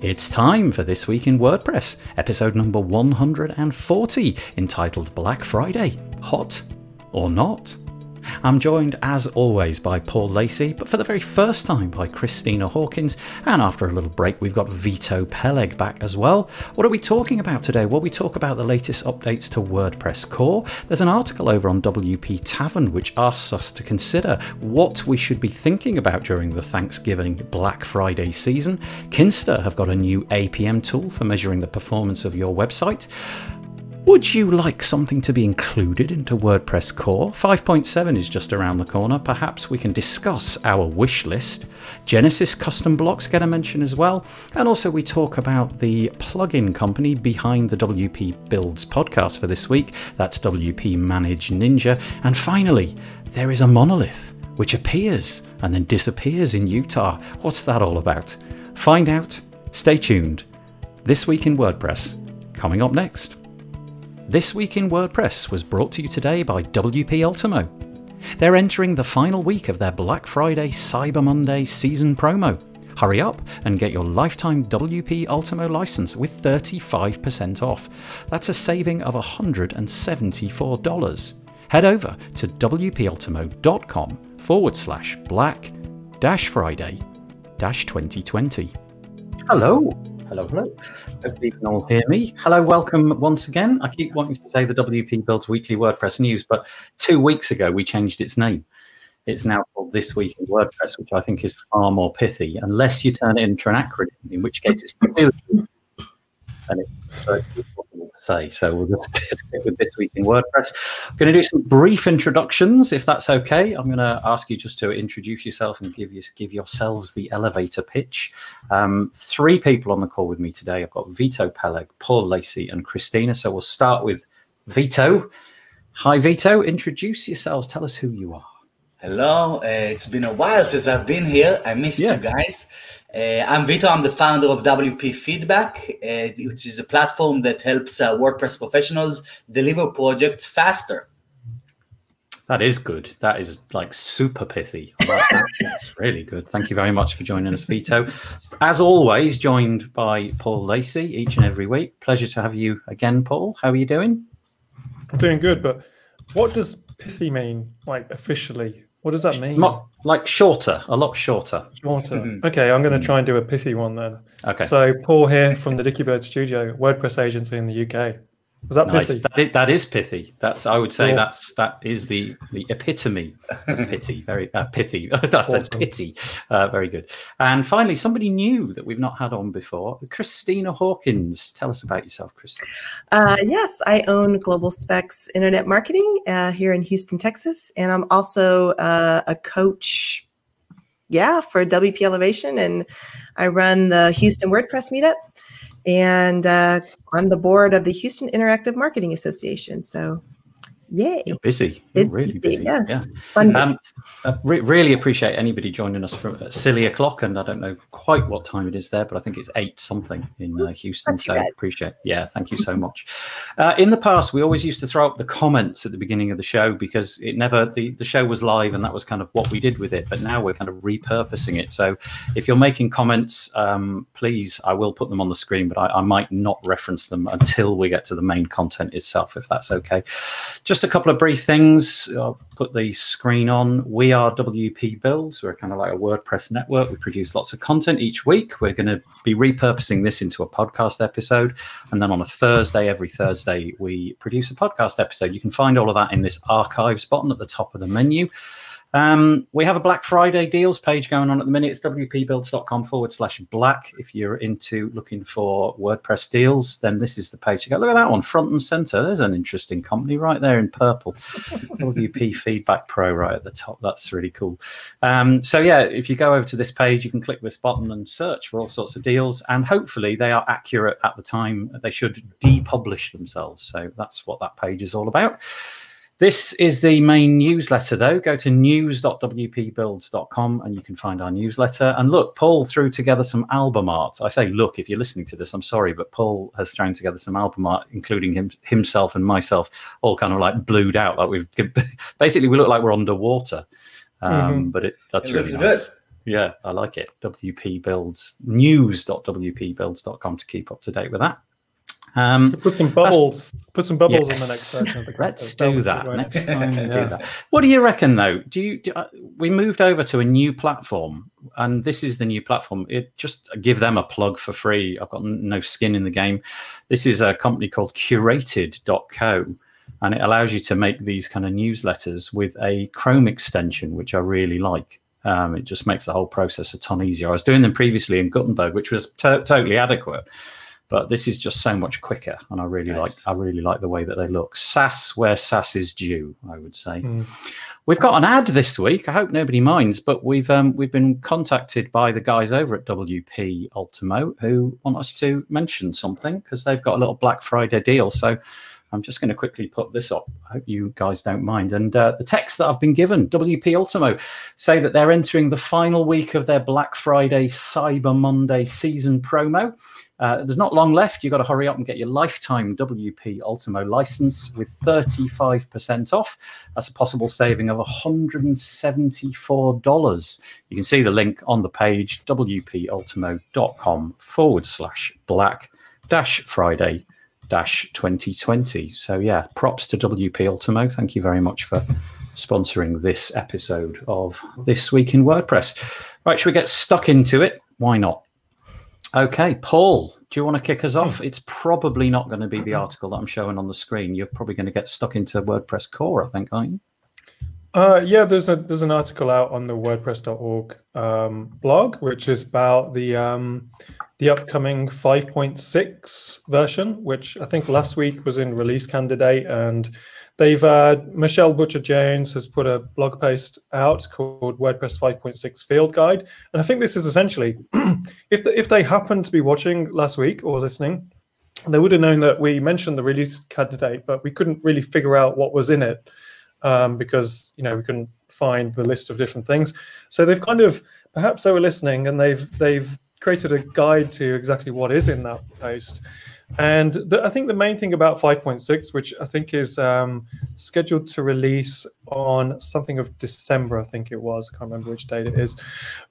It's time for This Week in WordPress, episode number 140, entitled Black Friday Hot or Not? I'm joined, as always, by Paul Lacey, but for the very first time by Christina Hawkins, and after a little break, we've got Vito Peleg back as well. What are we talking about today? Well, we talk about the latest updates to WordPress core. There's an article over on WP Tavern which asks us to consider what we should be thinking about during the Thanksgiving Black Friday season. Kinsta have got a new APM tool for measuring the performance of your website. Would you like something to be included into WordPress core? 5.7 is just around the corner. Perhaps we can discuss our wish list. Genesis custom blocks get a mention as well. And also, we talk about the plugin company behind the WP Builds podcast for this week. That's WP Manage Ninja. And finally, there is a monolith which appears and then disappears in Utah. What's that all about? Find out. Stay tuned. This week in WordPress, coming up next. This Week in WordPress was brought to you today by WP Ultimo. They're entering the final week of their Black Friday Cyber Monday season promo. Hurry up and get your lifetime WP Ultimo license with 35% off. That's a saving of $174. Head over to WPUltimo.com forward slash black dash Friday dash 2020. Hello. Hello, hello. Hopefully you can all hear me. Hello, welcome once again. I keep wanting to say the WP Builds Weekly WordPress News, but two weeks ago we changed its name. It's now called This Week in WordPress, which I think is far more pithy, unless you turn it into an acronym, in which case it's and it's very difficult to say. So we'll just stick with this week in WordPress. I'm going to do some brief introductions, if that's okay. I'm going to ask you just to introduce yourself and give you give yourselves the elevator pitch. Um, three people on the call with me today. I've got Vito Peleg, Paul Lacey, and Christina. So we'll start with Vito. Hi, Vito. Introduce yourselves. Tell us who you are. Hello. Uh, it's been a while since I've been here. I missed yeah. you guys. Uh, I'm Vito. I'm the founder of WP Feedback, uh, which is a platform that helps uh, WordPress professionals deliver projects faster. That is good. That is like super pithy. That's really good. Thank you very much for joining us, Vito. As always, joined by Paul Lacey each and every week. Pleasure to have you again, Paul. How are you doing? Doing good, but what does pithy mean, like officially? What does that mean? Not, like shorter, a lot shorter. Shorter. Mm-hmm. Okay, I'm going to try and do a pithy one then. Okay. So Paul here from the Dicky Bird Studio, WordPress agency in the UK. Was that nice. pithy? That is, that is pithy. That's I would say cool. that's that is the the epitome of pithy. Very uh, pithy. that's awesome. pity. Uh, very good. And finally, somebody new that we've not had on before, Christina Hawkins. Tell us about yourself, Christina. Uh, yes, I own Global Specs Internet Marketing uh, here in Houston, Texas, and I'm also uh, a coach. Yeah, for WP Elevation, and I run the Houston WordPress Meetup and uh, on the board of the Houston Interactive Marketing Association. So Yay. You're busy. You're really busy. Yes. Yeah. Um, I re- really appreciate anybody joining us from silly o'clock. And I don't know quite what time it is there, but I think it's eight something in uh, Houston. So bad. appreciate Yeah. Thank you so much. Uh, in the past, we always used to throw up the comments at the beginning of the show because it never, the, the show was live and that was kind of what we did with it. But now we're kind of repurposing it. So if you're making comments, um, please, I will put them on the screen, but I, I might not reference them until we get to the main content itself, if that's okay. Just just a couple of brief things. I'll put the screen on. We are WP Builds. We're kind of like a WordPress network. We produce lots of content each week. We're going to be repurposing this into a podcast episode. And then on a Thursday, every Thursday, we produce a podcast episode. You can find all of that in this archives button at the top of the menu. Um, we have a Black Friday deals page going on at the minute. It's wpbuilds.com forward slash black. If you're into looking for WordPress deals, then this is the page to go. Look at that one, front and center. There's an interesting company right there in purple. WP Feedback Pro right at the top. That's really cool. Um, so, yeah, if you go over to this page, you can click this button and search for all sorts of deals. And hopefully, they are accurate at the time they should depublish themselves. So, that's what that page is all about. This is the main newsletter, though. Go to news.wpbuilds.com and you can find our newsletter. And look, Paul threw together some album art. I say, look, if you're listening to this, I'm sorry, but Paul has thrown together some album art, including him, himself and myself, all kind of like blued out. Like we've basically, we look like we're underwater. Um, mm-hmm. But it, that's it really nice. Good. Yeah, I like it. WP builds news.wpbuilds.com to keep up to date with that. Um, put some bubbles. Put some bubbles yes. in the next section. Let's do that next time. yeah. do that. What do you reckon, though? Do you? Do, uh, we moved over to a new platform, and this is the new platform. It just give them a plug for free. I've got no skin in the game. This is a company called Curated.co, and it allows you to make these kind of newsletters with a Chrome extension, which I really like. Um, it just makes the whole process a ton easier. I was doing them previously in Gutenberg, which was t- totally adequate but this is just so much quicker and i really nice. like i really like the way that they look sass where sass is due i would say mm. we've got an ad this week i hope nobody minds but we've um, we've been contacted by the guys over at wp ultimo who want us to mention something because they've got a little black friday deal so I'm just going to quickly put this up. I hope you guys don't mind. And uh, the text that I've been given, WP Ultimo, say that they're entering the final week of their Black Friday Cyber Monday season promo. Uh, there's not long left. You've got to hurry up and get your lifetime WP Ultimo license with 35% off. That's a possible saving of $174. You can see the link on the page wpultimo.com forward slash black dash Friday dash 2020. So, yeah, props to WP Ultimo. Thank you very much for sponsoring this episode of This Week in WordPress. Right, should we get stuck into it? Why not? Okay, Paul, do you want to kick us off? It's probably not going to be the article that I'm showing on the screen. You're probably going to get stuck into WordPress core, I think, aren't you? Uh, yeah, there's a there's an article out on the WordPress.org um, blog, which is about the um, the upcoming 5.6 version, which I think last week was in release candidate, and They've uh, Michelle Butcher Jones has put a blog post out called WordPress 5.6 Field Guide, and I think this is essentially if the, if they happened to be watching last week or listening, they would have known that we mentioned the release candidate, but we couldn't really figure out what was in it um, because you know we couldn't find the list of different things. So they've kind of perhaps they were listening and they've they've created a guide to exactly what is in that post. And the, I think the main thing about 5.6, which I think is um, scheduled to release on something of December, I think it was. I can't remember which date it is.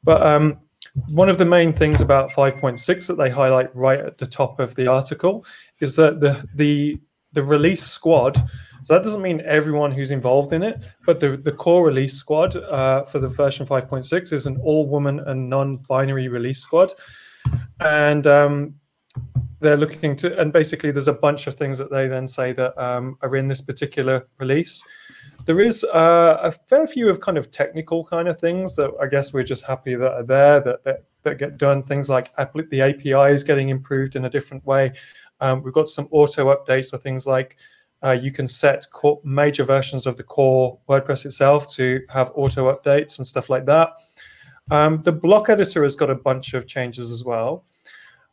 But um, one of the main things about 5.6 that they highlight right at the top of the article is that the the the release squad. So that doesn't mean everyone who's involved in it, but the, the core release squad uh, for the version 5.6 is an all woman and non binary release squad. And um, they're looking to, and basically there's a bunch of things that they then say that um, are in this particular release. There is uh, a fair few of kind of technical kind of things that I guess we're just happy that are there that that, that get done. Things like the API is getting improved in a different way. Um, we've got some auto updates for things like uh, you can set core, major versions of the core WordPress itself to have auto updates and stuff like that. Um, the block editor has got a bunch of changes as well.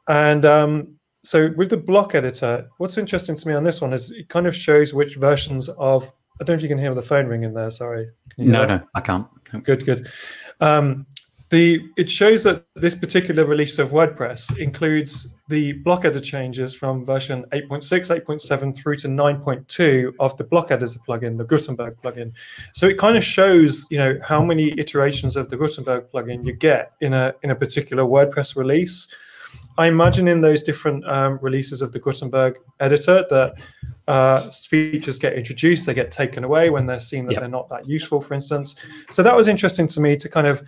And um, so with the block editor, what's interesting to me on this one is it kind of shows which versions of. I don't know if you can hear the phone ring in there. Sorry. No, no, I can't. Good, good. Um, the it shows that this particular release of WordPress includes the block editor changes from version 8.6, 8.7 through to 9.2 of the block editor plugin, the Gutenberg plugin. So it kind of shows, you know, how many iterations of the Gutenberg plugin you get in a in a particular WordPress release. I imagine in those different um, releases of the Gutenberg editor that uh, features get introduced, they get taken away when they're seen that yep. they're not that useful, for instance. So that was interesting to me to kind of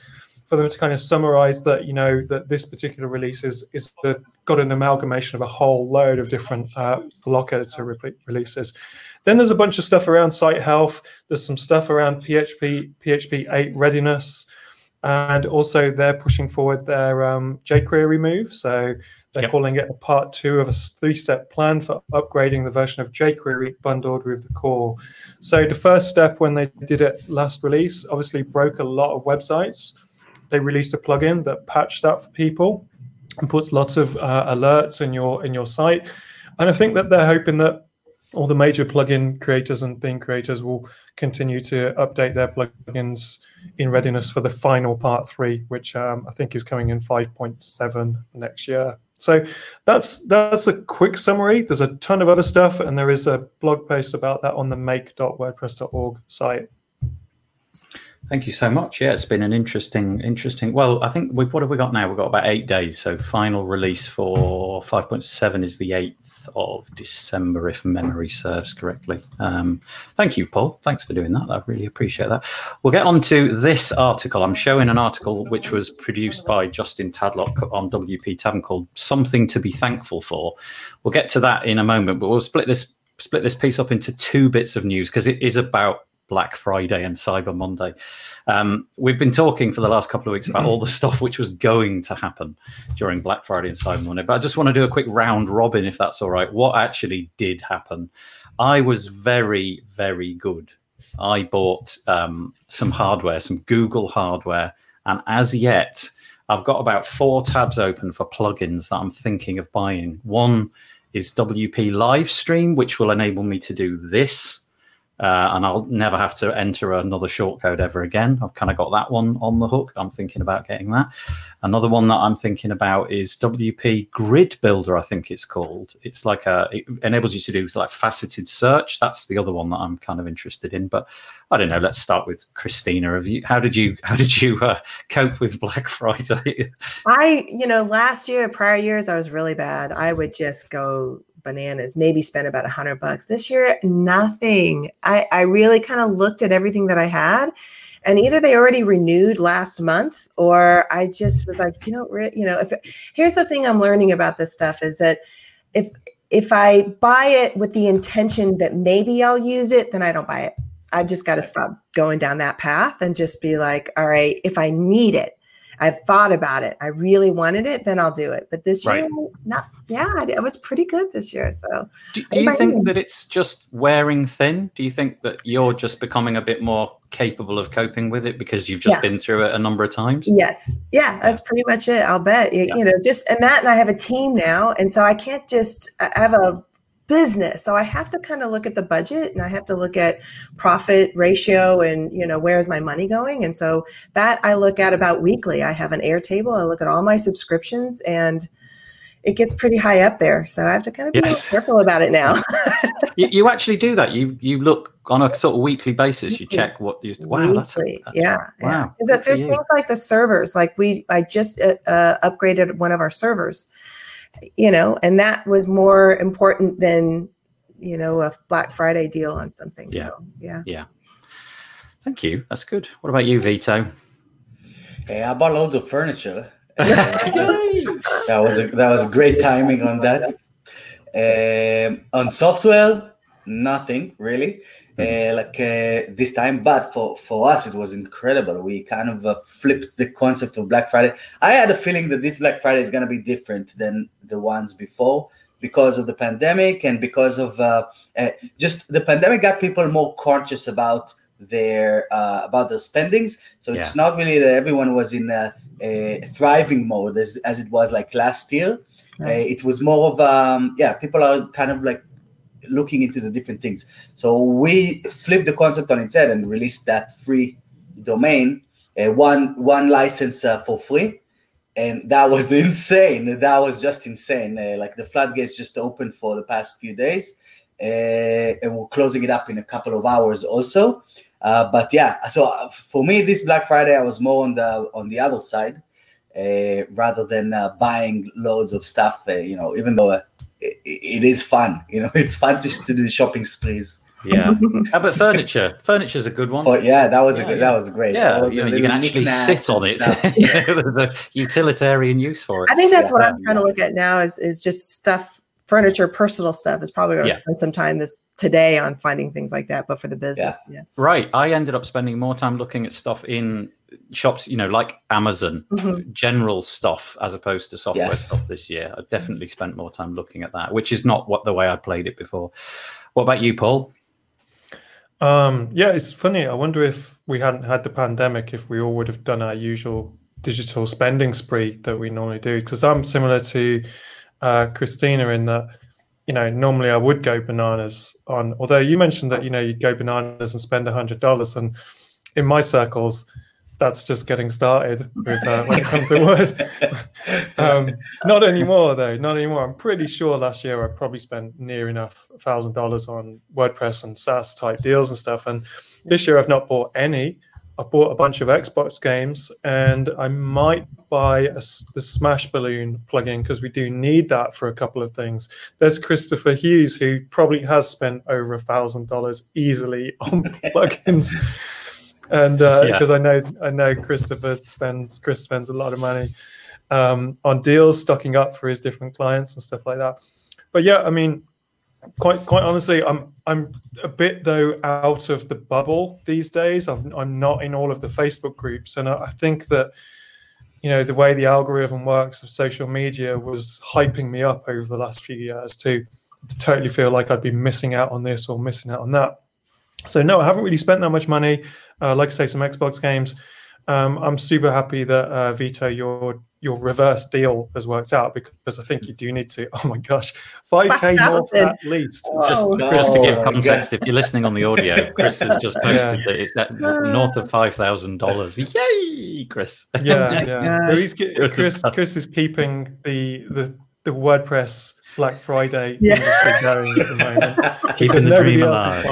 for them to kind of summarize that you know that this particular release is is a, got an amalgamation of a whole load of different uh, block editor re- releases. Then there's a bunch of stuff around site health. There's some stuff around PHP PHP 8 readiness and also they're pushing forward their um, jQuery move. So they're yep. calling it a part two of a three-step plan for upgrading the version of jQuery bundled with the core. So the first step when they did it last release, obviously broke a lot of websites. They released a plugin that patched that for people and puts lots of uh, alerts in your in your site. And I think that they're hoping that all the major plugin creators and theme creators will continue to update their plugins in readiness for the final part three, which um, I think is coming in 5.7 next year. So that's that's a quick summary. There's a ton of other stuff, and there is a blog post about that on the make.wordpress.org site. Thank you so much. Yeah, it's been an interesting, interesting. Well, I think we've what have we got now? We've got about eight days. So final release for 5.7 is the 8th of December, if memory serves correctly. Um, thank you, Paul. Thanks for doing that. I really appreciate that. We'll get on to this article. I'm showing an article which was produced by Justin Tadlock on WP Tavern called "Something to Be Thankful For." We'll get to that in a moment, but we'll split this split this piece up into two bits of news because it is about Black Friday and Cyber Monday. Um, we've been talking for the last couple of weeks about all the stuff which was going to happen during Black Friday and Cyber Monday, but I just want to do a quick round robin, if that's all right. What actually did happen? I was very, very good. I bought um, some hardware, some Google hardware, and as yet, I've got about four tabs open for plugins that I'm thinking of buying. One is WP Livestream, which will enable me to do this uh, and I'll never have to enter another shortcode ever again. I've kind of got that one on the hook. I'm thinking about getting that. Another one that I'm thinking about is WP Grid Builder. I think it's called. It's like a it enables you to do like faceted search. That's the other one that I'm kind of interested in. But I don't know. Let's start with Christina. Have you? How did you? How did you uh, cope with Black Friday? I, you know, last year, prior years, I was really bad. I would just go bananas, maybe spent about a hundred bucks. This year, nothing. I, I really kind of looked at everything that I had and either they already renewed last month or I just was like, you know, re- you know, if here's the thing I'm learning about this stuff is that if if I buy it with the intention that maybe I'll use it, then I don't buy it. I've just got to stop going down that path and just be like, all right, if I need it, I've thought about it. I really wanted it, then I'll do it. But this year, right. not yeah, it was pretty good this year. So, do, do you think that it's just wearing thin? Do you think that you're just becoming a bit more capable of coping with it because you've just yeah. been through it a number of times? Yes, yeah, that's pretty much it. I'll bet you, yeah. you know just and that, and I have a team now, and so I can't just I have a business. So I have to kind of look at the budget and I have to look at profit ratio and, you know, where is my money going? And so that I look at about weekly. I have an Airtable. I look at all my subscriptions and it gets pretty high up there. So I have to kind of be yes. careful about it now. you, you, actually do that. You you look on a sort of weekly basis. You check what you. Wow, weekly. that's, that's yeah, right. wow. that there's things like the servers. Like we, I just uh, uh, upgraded one of our servers, you know, and that was more important than, you know, a Black Friday deal on something. Yeah. So, yeah. Yeah. Thank you. That's good. What about you, Vito? Hey, I bought loads of furniture. that was a, that was great timing on that. Um, on software, nothing really. Uh, like uh, this time. But for, for us, it was incredible. We kind of uh, flipped the concept of Black Friday. I had a feeling that this Black Friday is going to be different than the ones before because of the pandemic and because of uh, uh, just the pandemic got people more conscious about their uh, about their spendings. So it's not really that everyone was in a, a thriving mode as, as it was like last year. it was more of um, yeah, people are kind of like looking into the different things. So we flipped the concept on its head and released that free domain, uh, one one license uh, for free, and that was insane. That was just insane. Uh, like the floodgates just opened for the past few days, uh, and we're closing it up in a couple of hours also. Uh, but yeah, so uh, for me, this Black Friday, I was more on the on the other side. rather than buying loads of stuff, you know, even though it, it is fun. You know, it's fun to, to do shopping sprees. Yeah. How about furniture? Furniture's a good one. But yeah, that was yeah, a good. Yeah. That was great. Yeah, you, know, you can actually sit on it. yeah, there's a utilitarian use for it. I think that's yeah. what I'm trying to look at now. Is is just stuff, furniture, personal stuff. Is probably going to spend some time this today on finding things like that. But for the business, yeah. Right. I ended up spending more time looking at stuff in shops, you know, like Amazon, mm-hmm. general stuff as opposed to software yes. stuff this year. I definitely spent more time looking at that, which is not what the way I played it before. What about you, Paul? Um, yeah, it's funny. I wonder if we hadn't had the pandemic, if we all would have done our usual digital spending spree that we normally do. Because I'm similar to uh, Christina in that, you know, normally I would go bananas on. Although you mentioned that you know you'd go bananas and spend a hundred dollars, and in my circles, that's just getting started with uh, when it comes to Word. um, not anymore, though. Not anymore. I'm pretty sure last year I probably spent near enough thousand dollars on WordPress and SaaS type deals and stuff. And this year I've not bought any. I've bought a bunch of Xbox games, and I might buy a, the Smash Balloon plugin because we do need that for a couple of things. There's Christopher Hughes who probably has spent over a thousand dollars easily on plugins, and because uh, yeah. I know I know Christopher spends Chris spends a lot of money um, on deals, stocking up for his different clients and stuff like that. But yeah, I mean, quite quite honestly, I'm I'm a bit though out of the bubble these days. I'm I'm not in all of the Facebook groups, and I, I think that you know the way the algorithm works of social media was hyping me up over the last few years to to totally feel like I'd be missing out on this or missing out on that. So no, I haven't really spent that much money. Uh, like I say, some Xbox games. Um, I'm super happy that uh, Vito, you're your reverse deal has worked out because I think you do need to. Oh my gosh, five k more for at least. Just, oh, Chris, to give context, if you're listening on the audio, Chris has just posted yeah. that it's at north of five thousand dollars. Yay, Chris! Yeah, yeah. So he's, Chris, Chris is keeping the the the WordPress Black Friday yeah. going at the moment. Keeping the dream alive.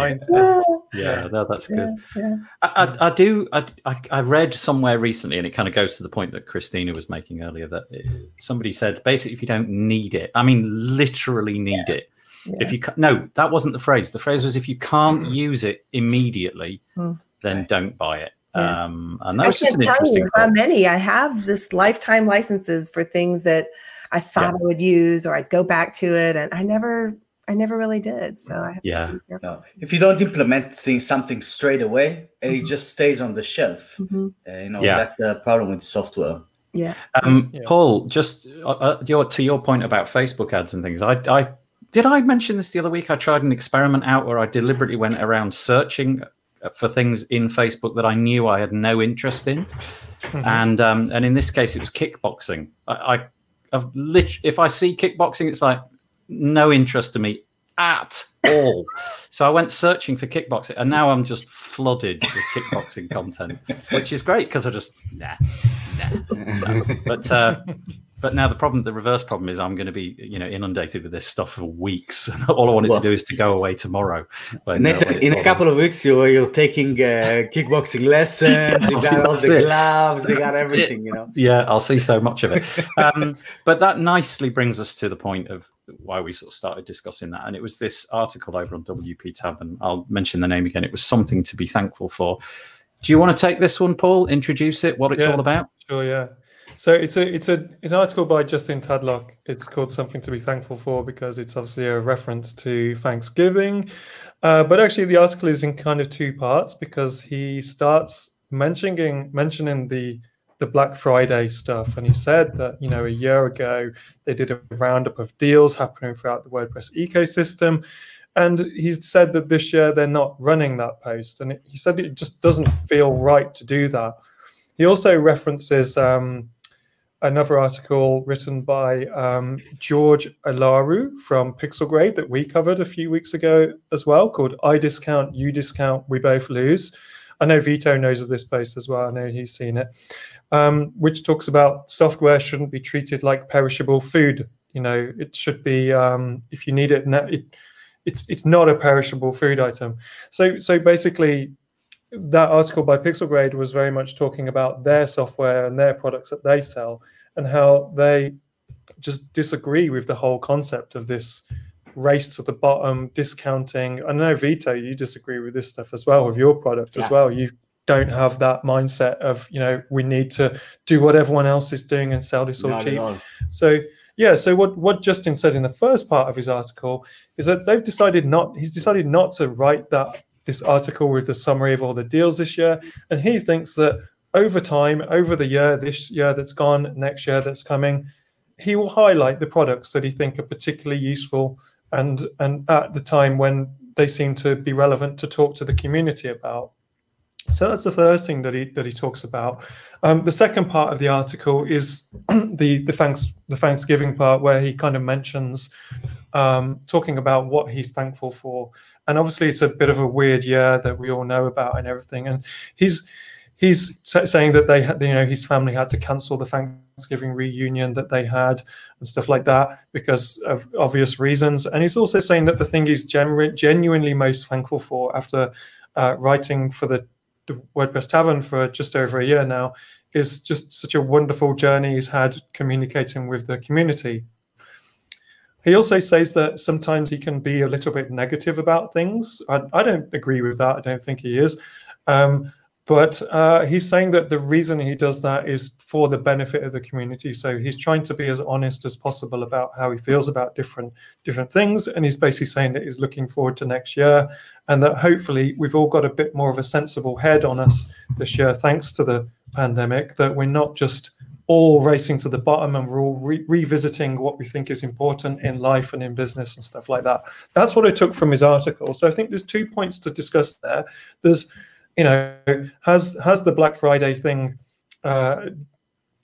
Yeah, that, that's good. Yeah, yeah. I, I, I, do. I, I read somewhere recently, and it kind of goes to the point that Christina was making earlier. That it, somebody said basically, if you don't need it, I mean, literally need yeah. it. If you no, that wasn't the phrase. The phrase was if you can't use it immediately, mm. then don't buy it. Um, and that I was just an interesting. how many I have this lifetime licenses for things that I thought I would use, or I'd go back to it, and I never I never really did. So I yeah. No. If you don't implement things, something straight away, mm-hmm. it just stays on the shelf. Mm-hmm. Uh, you know, yeah. that's the problem with software. Yeah. Um, yeah. Paul, just uh, uh, your, to your point about Facebook ads and things, I, I did I mention this the other week? I tried an experiment out where I deliberately went around searching for things in Facebook that I knew I had no interest in, mm-hmm. and um, and in this case, it was kickboxing. I, I I've lit- if I see kickboxing, it's like no interest to me at all. so I went searching for kickboxing, and now I'm just flooded with kickboxing content, which is great because I just nah, nah. But uh, but now the problem, the reverse problem is I'm going to be, you know, inundated with this stuff for weeks. All I wanted well, to do is to go away tomorrow. in, a, in a couple of weeks, you're, you're taking uh, kickboxing lessons. You got all the it. gloves. You got everything. It. You know. Yeah, I'll see so much of it. Um, but that nicely brings us to the point of why we sort of started discussing that. And it was this article over on WP Tab, and I'll mention the name again. It was something to be thankful for. Do you want to take this one, Paul? Introduce it, what it's yeah, all about? Sure, yeah. So it's a it's a it's an article by Justin Tadlock. It's called "Something to Be Thankful For" because it's obviously a reference to Thanksgiving, uh, but actually the article is in kind of two parts because he starts mentioning mentioning the the Black Friday stuff, and he said that you know a year ago they did a roundup of deals happening throughout the WordPress ecosystem. And he said that this year they're not running that post. And he said it just doesn't feel right to do that. He also references um, another article written by um, George Olaru from Pixelgrade that we covered a few weeks ago as well, called I Discount, You Discount, We Both Lose. I know Vito knows of this post as well. I know he's seen it, um, which talks about software shouldn't be treated like perishable food. You know, it should be um, if you need it, it, it's it's not a perishable food item. So so basically, that article by Pixelgrade was very much talking about their software and their products that they sell and how they just disagree with the whole concept of this race to the bottom discounting. I know Vito, you disagree with this stuff as well with your product yeah. as well. You don't have that mindset of you know we need to do what everyone else is doing and sell this all cheap. So yeah, so what what Justin said in the first part of his article is that they've decided not. He's decided not to write that this article with the summary of all the deals this year. And he thinks that over time, over the year, this year that's gone, next year that's coming, he will highlight the products that he think are particularly useful and and at the time when they seem to be relevant to talk to the community about. So that's the first thing that he that he talks about. Um, the second part of the article is the the thanks the Thanksgiving part where he kind of mentions um, talking about what he's thankful for, and obviously it's a bit of a weird year that we all know about and everything. And he's he's saying that they had, you know, his family had to cancel the Thanksgiving reunion that they had and stuff like that because of obvious reasons. And he's also saying that the thing he's genu- genuinely most thankful for after uh, writing for the the WordPress Tavern for just over a year now, is just such a wonderful journey he's had communicating with the community. He also says that sometimes he can be a little bit negative about things. I, I don't agree with that. I don't think he is. Um, but uh, he's saying that the reason he does that is for the benefit of the community. So he's trying to be as honest as possible about how he feels about different different things, and he's basically saying that he's looking forward to next year, and that hopefully we've all got a bit more of a sensible head on us this year, thanks to the pandemic. That we're not just all racing to the bottom and we're all re- revisiting what we think is important in life and in business and stuff like that. That's what I took from his article. So I think there's two points to discuss there. There's you know, has has the Black Friday thing uh,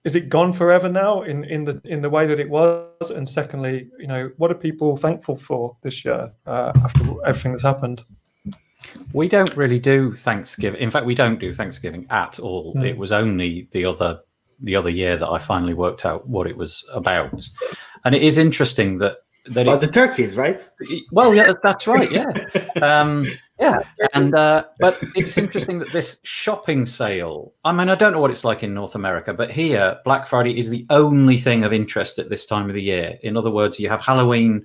is it gone forever now in in the in the way that it was? And secondly, you know, what are people thankful for this year uh, after everything that's happened? We don't really do Thanksgiving. In fact, we don't do Thanksgiving at all. Mm. It was only the other the other year that I finally worked out what it was about. And it is interesting that that it, the turkeys, right? Well, yeah, that's right. Yeah, um, yeah. And uh, but it's interesting that this shopping sale. I mean, I don't know what it's like in North America, but here Black Friday is the only thing of interest at this time of the year. In other words, you have Halloween,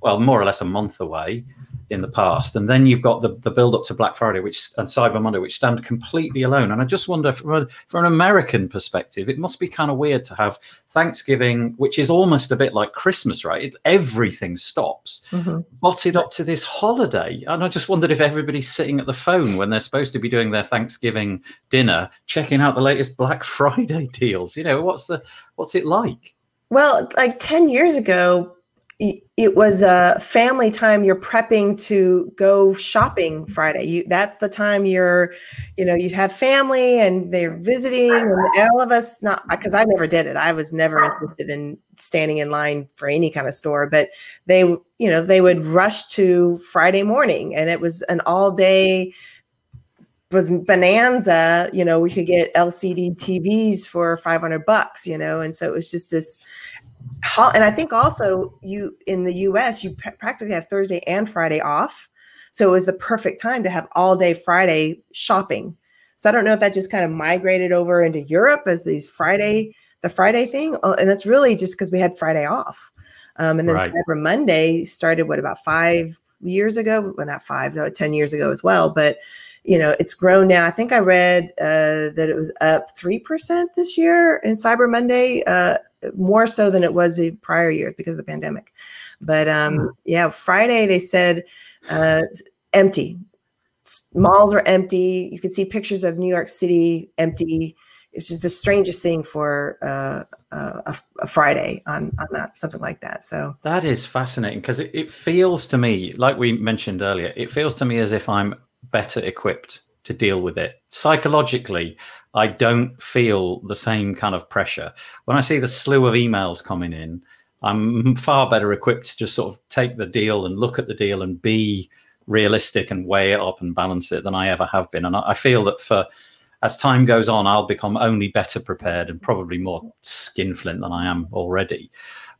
well, more or less a month away in the past. And then you've got the, the build up to Black Friday, which and Cyber Monday, which stand completely alone. And I just wonder, from, a, from an American perspective, it must be kind of weird to have Thanksgiving, which is almost a bit like Christmas, right? It, everything stops, mm-hmm. botted up to this holiday. And I just wondered if everybody's sitting at the phone when they're supposed to be doing their Thanksgiving dinner, checking out the latest Black Friday deals. You know, what's the what's it like? Well, like 10 years ago, it was a family time you're prepping to go shopping friday. You that's the time you're you know you have family and they're visiting and all of us not because i never did it. I was never interested in standing in line for any kind of store but they you know they would rush to friday morning and it was an all day was bonanza. You know we could get lcd tvs for 500 bucks you know and so it was just this and I think also you in the US, you practically have Thursday and Friday off. So it was the perfect time to have all day Friday shopping. So I don't know if that just kind of migrated over into Europe as these Friday, the Friday thing. Uh, and that's really just because we had Friday off. Um, and then right. Cyber Monday started, what, about five years ago? Well, not five, no, 10 years ago as well. But, you know, it's grown now. I think I read uh, that it was up 3% this year in Cyber Monday. Uh, more so than it was the prior years because of the pandemic. But um, mm. yeah, Friday they said uh, empty. Malls were empty. You could see pictures of New York City empty. It's just the strangest thing for uh, uh, a, a, Friday on on that something like that. So that is fascinating because it, it feels to me, like we mentioned earlier, it feels to me as if I'm better equipped to deal with it psychologically I don't feel the same kind of pressure. When I see the slew of emails coming in, I'm far better equipped to just sort of take the deal and look at the deal and be realistic and weigh it up and balance it than I ever have been. And I feel that for as time goes on, I'll become only better prepared and probably more skinflint than I am already.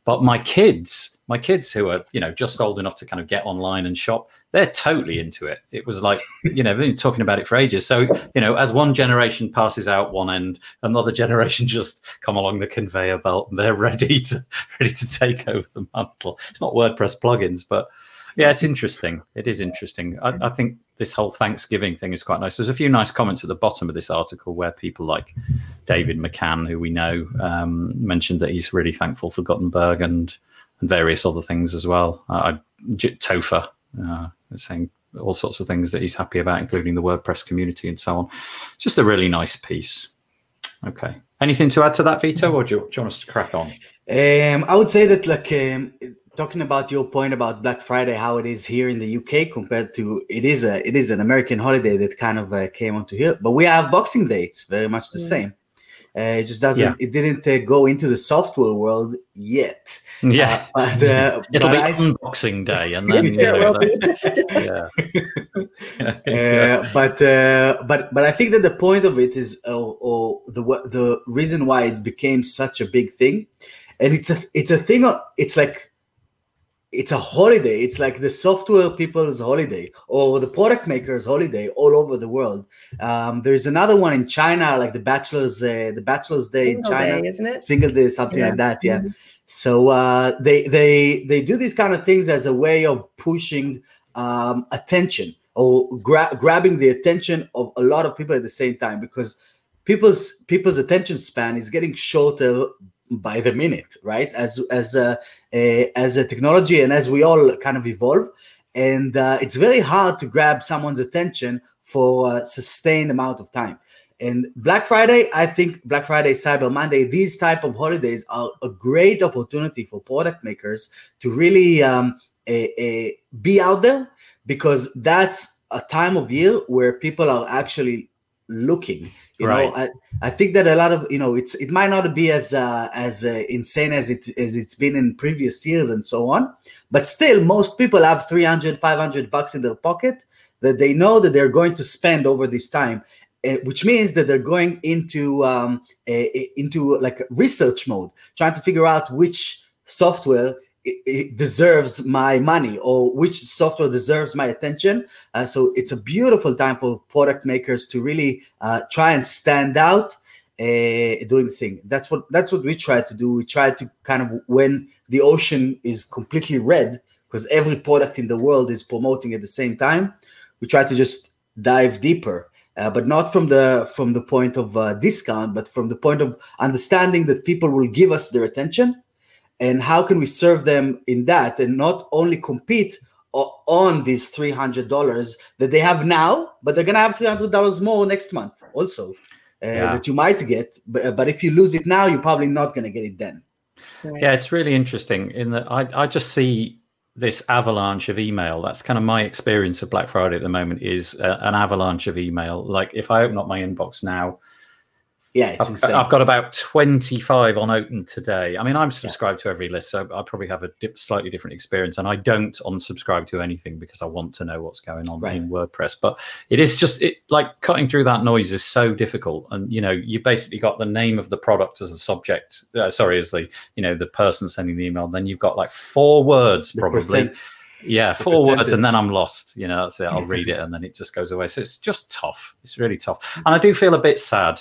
But my kids, my kids who are, you know, just old enough to kind of get online and shop, they're totally into it. It was like, you know, been talking about it for ages. So, you know, as one generation passes out one end, another generation just come along the conveyor belt and they're ready to ready to take over the mantle. It's not WordPress plugins, but yeah, it's interesting. It is interesting. I, I, think this whole Thanksgiving thing is quite nice. There's a few nice comments at the bottom of this article where people like David McCann, who we know, um, mentioned that he's really thankful for Gutenberg and and various other things as well. Uh, Topher uh, saying all sorts of things that he's happy about, including the WordPress community and so on. Just a really nice piece. Okay. Anything to add to that, Vito, or do you, do you want us to crack on? Um, I would say that like um, talking about your point about Black Friday, how it is here in the UK compared to it is a it is an American holiday that kind of uh, came onto here, but we have Boxing Day. It's very much the yeah. same. Uh, it just doesn't. Yeah. It didn't uh, go into the software world yet. Yeah, uh, but, uh, it'll be I, Unboxing Day, and then yeah, know, yeah. Uh, but uh, but but I think that the point of it is, or the the reason why it became such a big thing, and it's a it's a thing. It's like it's a holiday. It's like the software people's holiday or the product makers' holiday all over the world. Um, there's another one in China, like the bachelor's uh, the bachelor's day Single in China, day, isn't it? Single day, something Yeah. like that. Yeah. Mhm. So uh, they they they do these kind of things as a way of pushing um, attention or gra- grabbing the attention of a lot of people at the same time because people's people's attention span is getting shorter by the minute, right? As as a, a as a technology and as we all kind of evolve, and uh, it's very hard to grab someone's attention for a sustained amount of time. And Black Friday, I think Black Friday, Cyber Monday, these type of holidays are a great opportunity for product makers to really um, a, a, be out there because that's a time of year where people are actually looking. You Right. know, I, I think that a lot of you know it's it might not be as uh, as uh, insane as it as it's been in previous years and so on, but still most people have 300 500 bucks in their pocket that they know that they're going to spend over this time uh, which means that they're going into um, a, a- into like research mode, trying to figure out which software i- i- deserves my money or which software deserves my attention. Uh, so it's a beautiful time for product makers to really uh, try and stand out uh, doing this thing. That's what that's what we try to do. We try to kind of when the ocean is completely red because every product in the world is promoting at the same time. We try to just dive deeper uh, but not from the from the point of uh, discount, but from the point of understanding that people will give us their attention, and how can we serve them in that, and not only compete on these three hundred dollars that they have now, but they're gonna have three hundred dollars more next month also uh, Yeah. that you might get. But, but if you lose it now, you're probably not gonna get it then. Right. Yeah, it's really interesting in that I, I just see this avalanche of email. That's kind of my experience of Black Friday at the moment is uh, an avalanche of email. Like if I open up my inbox now, Yeah, it's I've, insane. I've got about 25 on open today. I mean, I'm subscribed to every list, so I probably have a dip, slightly different experience. And I don't unsubscribe to anything because I want to know what's going on Right. in WordPress. But it is just it like cutting through that noise is so difficult. And you know, you basically got the name of the product as the subject. Uh, sorry, as the you know the person sending the email. Then you've got like four words probably. Yeah, four words, and then I'm lost. You know, that's it. I'll read it, and then it just goes away. So it's just tough. It's really tough, and I do feel a bit sad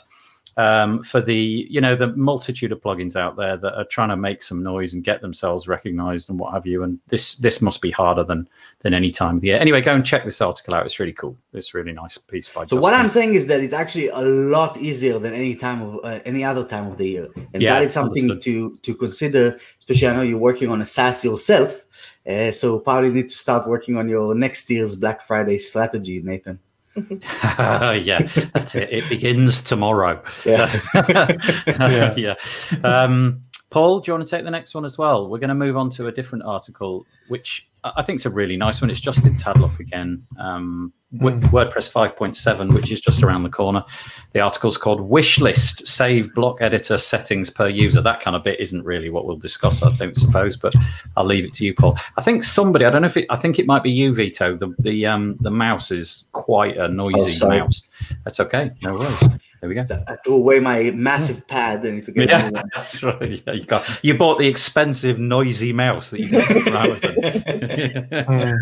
um, for the you know the multitude of plugins out there that are trying to make some noise and get themselves recognized and what have you. And this this must be harder than than any time of the year. Anyway, go and check this article out. It's really cool. It's a really nice piece by. So what I'm saying is that it's actually a lot easier than any time of uh, any other time of the year, and Yeah, that is something understood. to to consider. Especially, I know you're working on a SaaS yourself, uh, so probably need to start working on your next year's Black Friday strategy, Nathan. yeah, that's it. It begins tomorrow. Yeah. yeah. yeah. Um, Paul, do you want to take the next one as well? We're going to move on to a different article, which I think it's a really nice one. It's Justin Tadlock again. Um, W- WordPress 5.7, which is just around the corner. The article's called Wish List Save Block Editor Settings Per User. That kind of bit isn't really what we'll discuss, I don't suppose, but I'll leave it to you, Paul. I think somebody, I don't know if it, I think it might be you, Vito. The the um the mouse is quite a noisy Oh, mouse. That's okay. No worries. There we go. So I threw away my massive pad. I need to get Yeah, that's right. Yeah, you got you bought the expensive noisy mouse that you got from Amazon.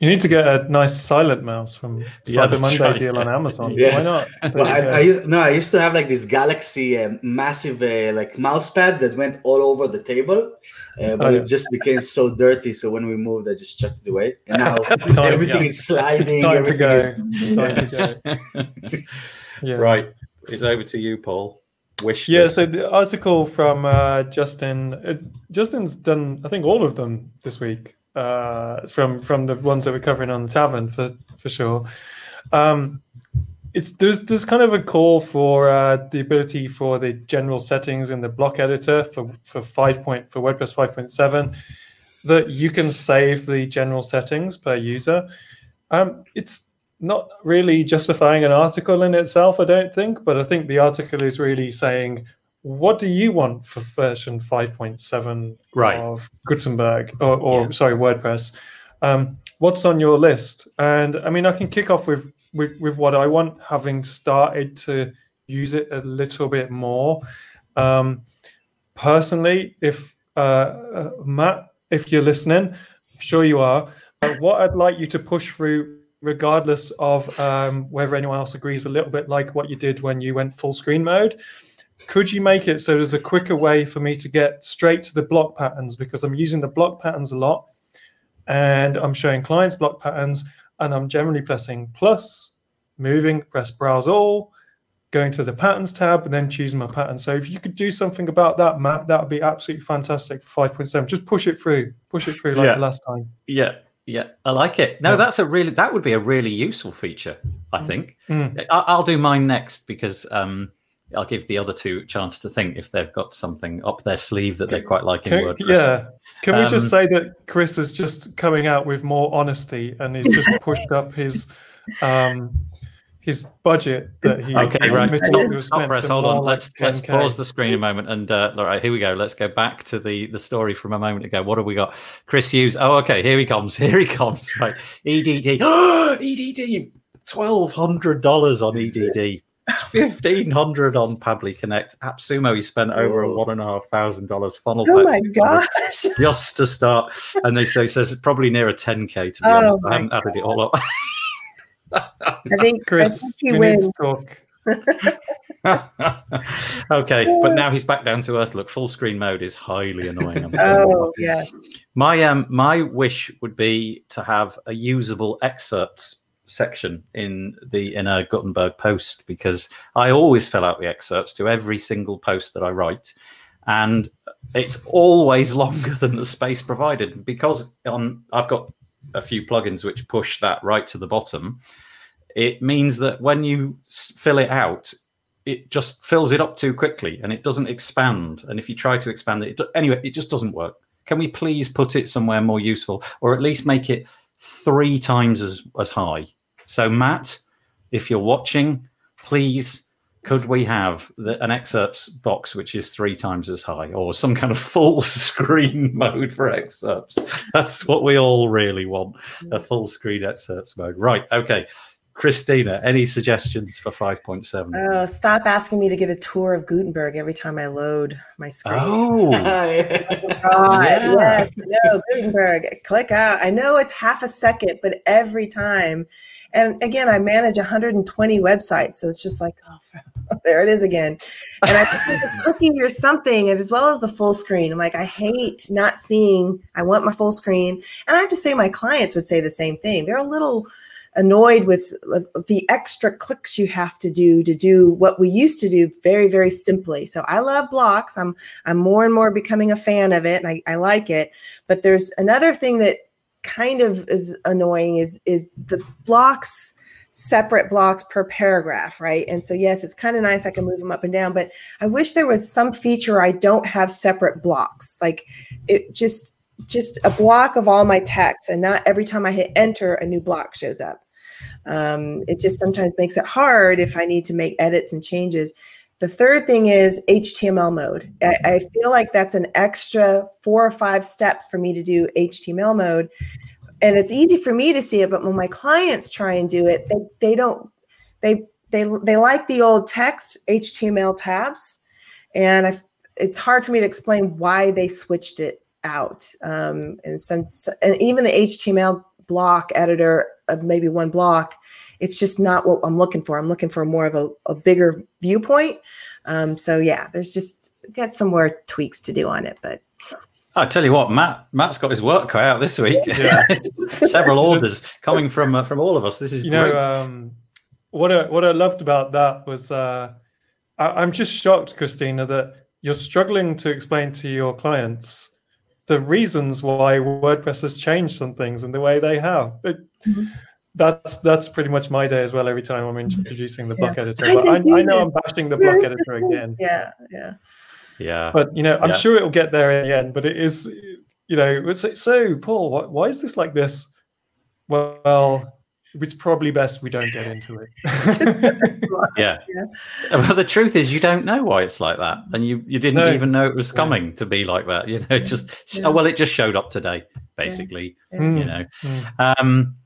You need to get a nice silent mouse from Yeah, Cyber that's Monday right, deal on. Amazon. Yeah. Why not? Well, I. I used no, I used to have like this Galaxy uh, massive uh, like mouse pad that went all over the table, uh, but Oh, yeah. it just became so dirty. So when we moved, I just chucked it away, and now Time- everything yeah. is sliding. It's time to go. is- Time to go. Yeah. Right, it's over to you, Paul. Wish. Yeah, list. so the article from uh, Justin, it, Justin's done, I think, all of them this week. Uh, from from the ones that we're covering on the tavern for for sure. Um, it's there's there's kind of a call for uh, the ability for the general settings in the block editor for for five point for WordPress five point seven that you can save the general settings per user. Um, it's not really justifying an article in itself, I don't think, but I think the article is really saying, what do you want for version 5.7 Right. of Gutenberg or, or Yeah. sorry, WordPress? Um, what's on your list? And I mean, I can kick off with, with, with what I want, having started to use it a little bit more. Um, personally, if uh, uh, Matt, if you're listening, sure you are. But what I'd like you to push through, regardless of um, whether anyone else agrees, a little bit like what you did when you went full screen mode. Could you make it so there's a quicker way for me to get straight to the block patterns because I'm using the block patterns a lot, and I'm showing clients block patterns, and I'm generally pressing plus, moving, press browse all, going to the patterns tab and then choosing my pattern. So if you could do something about that, Matt, that would be absolutely fantastic for 5.7. Just push it through, push it through like yeah. last time. Yeah. Yeah, I like it. No, yeah. that's a really that would be a really useful feature. I mm. think mm. I, will do mine next because um, I'll give the other two a chance to think if they've got something up their sleeve that they quite like in Can, WordPress. Yeah, can um, we just um, say that Chris is just coming out with more honesty and he's just pushed up his um, his budget that he okay right stop, stop press hold on let's like let's pause the screen a moment and uh all right here we go let's go back to the the story from a moment ago what have we got chris hughes oh okay here he comes here he comes right edd edd $1200 on edd Fifteen hundred on Pabbly Connect. AppSumo, he spent over a one and a half thousand dollars funnel. Oh my gosh! Just to start, and they say says it's probably near a ten k. To be oh honest, I haven't God. added it all up. I think Chris, I think talk. okay, but now he's back down to earth. Look, full screen mode is highly annoying. oh yeah. My um my wish would be to have a usable excerpts section in the in a Gutenberg post because I always fill out the excerpts to every single post that I write, and it's always longer than the space provided because on I've got a few plugins which push that right to the bottom, it means that when you fill it out, it just fills it up too quickly and it doesn't expand. And if you try to expand it, it anyway, it just doesn't work. Can we please put it somewhere more useful or at least make it three times as, as high? So, Matt, if you're watching, please could we have the, an excerpts box which is three times as high or some kind of full screen mode for excerpts that's what we all really want a full screen excerpts mode right okay christina any suggestions for 5.7 oh stop asking me to get a tour of gutenberg every time i load my screen oh, oh God, yeah. yes no gutenberg click out i know it's half a second but every time and again, I manage 120 websites, so it's just like, oh, there it is again. And I think a cookie or something, as well as the full screen. I'm like, I hate not seeing. I want my full screen, and I have to say, my clients would say the same thing. They're a little annoyed with, with, the extra clicks you have to do to do what we used to do very very simply so i love blocks i'm i'm more and more becoming a fan of it and i, I like it but there's another thing that kind of is annoying is is the blocks separate blocks per paragraph, right? And so yes, it's kind of nice I can move them up and down, but I wish there was some feature I don't have separate blocks. Like it just just a block of all my text and not every time I hit enter a new block shows up. Um, it just sometimes makes it hard if I need to make edits and changes. The third thing is HTML mode. I, I, feel like that's an extra four or five steps for me to do HTML mode. And it's easy for me to see it, but when my clients try and do it, they, they don't, they, they, they like the old text HTML tabs. And I, it's hard for me to explain why they switched it out. Um, and some, and even the HTML block editor of maybe one block it's just not what I'm looking for. I'm looking for more of a, a bigger viewpoint. Um, so yeah, there's just got some more tweaks to do on it, but I tell you what, Matt. Matt's got his work cut out this week. Yeah. Several orders coming from uh, from all of us. This is you great. know um, what I, what I loved about that was uh, I, am just shocked, Christina, that you're struggling to explain to your clients the reasons why WordPress has changed some things and the way they have. It, mm-hmm that's that's pretty much my day as well. Every time I'm introducing the block yeah. editor, but I, I, know I'm bashing the block editor again. Yeah, yeah, yeah. But you know, I'm yeah. sure it'll get there in the end. But it is, you know, so Paul, why, why is this like this? Well, it's probably best we don't get into it. yeah. yeah. Well, the truth is, you don't know why it's like that, and you you didn't no. even know it was coming yeah. to be like that. You know, yeah. just oh, well, it just showed up today, basically. You know. Mm. Um,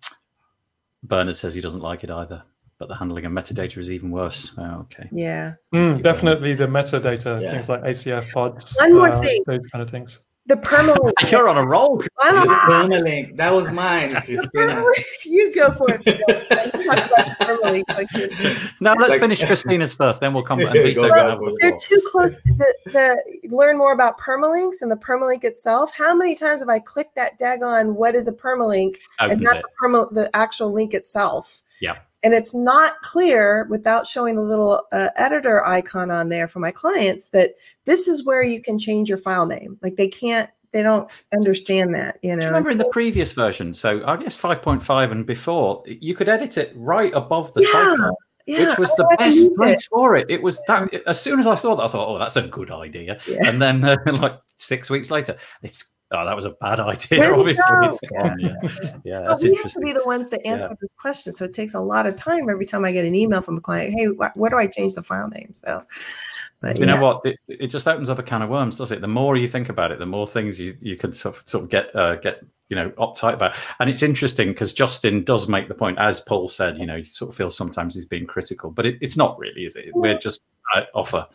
Bernard says he doesn't like it either, but the handling of metadata is even worse. Oh, okay. Yeah. Mm, definitely the metadata, yeah. things like ACF pods. One more uh, thing. Those kind of things. The permalink. You're on a roll. I'm the permalink. That was mine, Christina. you go for it. now let's like, finish Christina's first, then we'll come back. And go well, they're too close to the, the, learn more about permalinks and the permalink itself. How many times have I clicked that daggone what is a permalink and not the, perma, the actual link itself? Yeah. And it's not clear without showing the little uh, editor icon on there for my clients that this is where you can change your file name. Like they can't, they don't understand that. You know. You remember in the previous version? So I guess 5.5 and before, you could edit it right above the yeah. title. Yeah, which was the best place for it. It was that. As soon as I saw that, I thought, "Oh, that's a good idea." Yeah. And then, uh, like six weeks later, it's oh, that was a bad idea. Obviously, it's gone. Yeah, yeah that's we interesting. have to be the ones to answer yeah. this question, so it takes a lot of time every time I get an email from a client. Hey, wh- where do I change the file name? So, but, you yeah. know what? It, it, just opens up a can of worms, does it? The more you think about it, the more things you, you can sort of, sort of get uh, get you know uptight about. And it's interesting because Justin does make the point, as Paul said. You know, you sort of feel sometimes he's being critical, but it, it's not really, is it? We're just uh, offer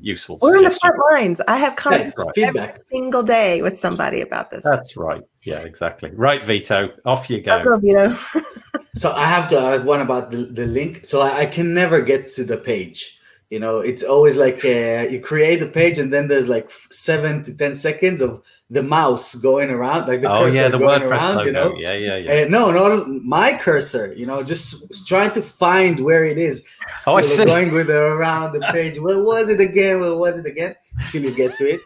useful. We're in the front lines. I have conversations right. every single day with somebody about this. That's stuff. right. Yeah, exactly. Right, Vito. Off you go. go Vito. so I have to I have one about the, the link. So I, I, can never get to the page. You know, it's always like uh, you create the page and then there's like seven to ten seconds of the mouse going around, like the oh, cursor yeah, the going WordPress around. Logo. You know, yeah, yeah, yeah. Uh, no, no, my cursor. You know, just trying to find where it is. Oh, I see. Going with it around the page. What was it again? What was it again? Till you get to it.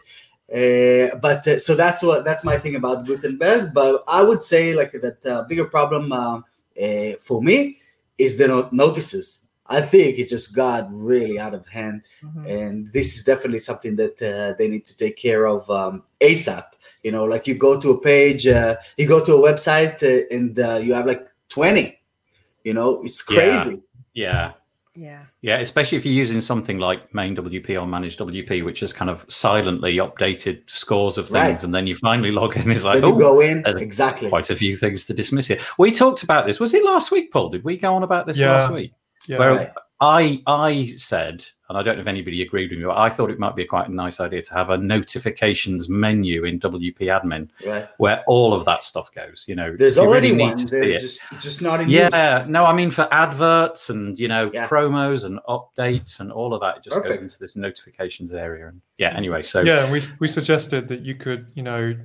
Uh, but uh, so that's what that's my thing about Gutenberg. But I would say like that uh, bigger problem uh, uh, for me is the notices. I think it just got really out of hand, mm-hmm. and this is definitely something that uh, they need to take care of um, ASAP. You know, like you go to a page, uh, you go to a website, uh, and uh, you have like twenty. You know, it's crazy. Yeah. yeah. Yeah. Especially if you're using something like MainWP or managed WP, which has kind of silently updated scores of things, right. and then you finally log in. It's like, oh, go in exactly. Quite a few things to dismiss here. We talked about this. Was it last week, Paul? Did we go on about this yeah. last week? Yeah. Where right. I I said, and I don't know if anybody agreed with me, but I thought it might be quite a nice idea to have a notifications menu in WP Admin right. where all of that stuff goes. You know, there's already really one. Just, just not in Yeah, use. no, I mean for adverts and you know yeah. promos and updates and all of that, it just Perfect. goes into this notifications area. And yeah, anyway, so yeah, we we suggested that you could, you know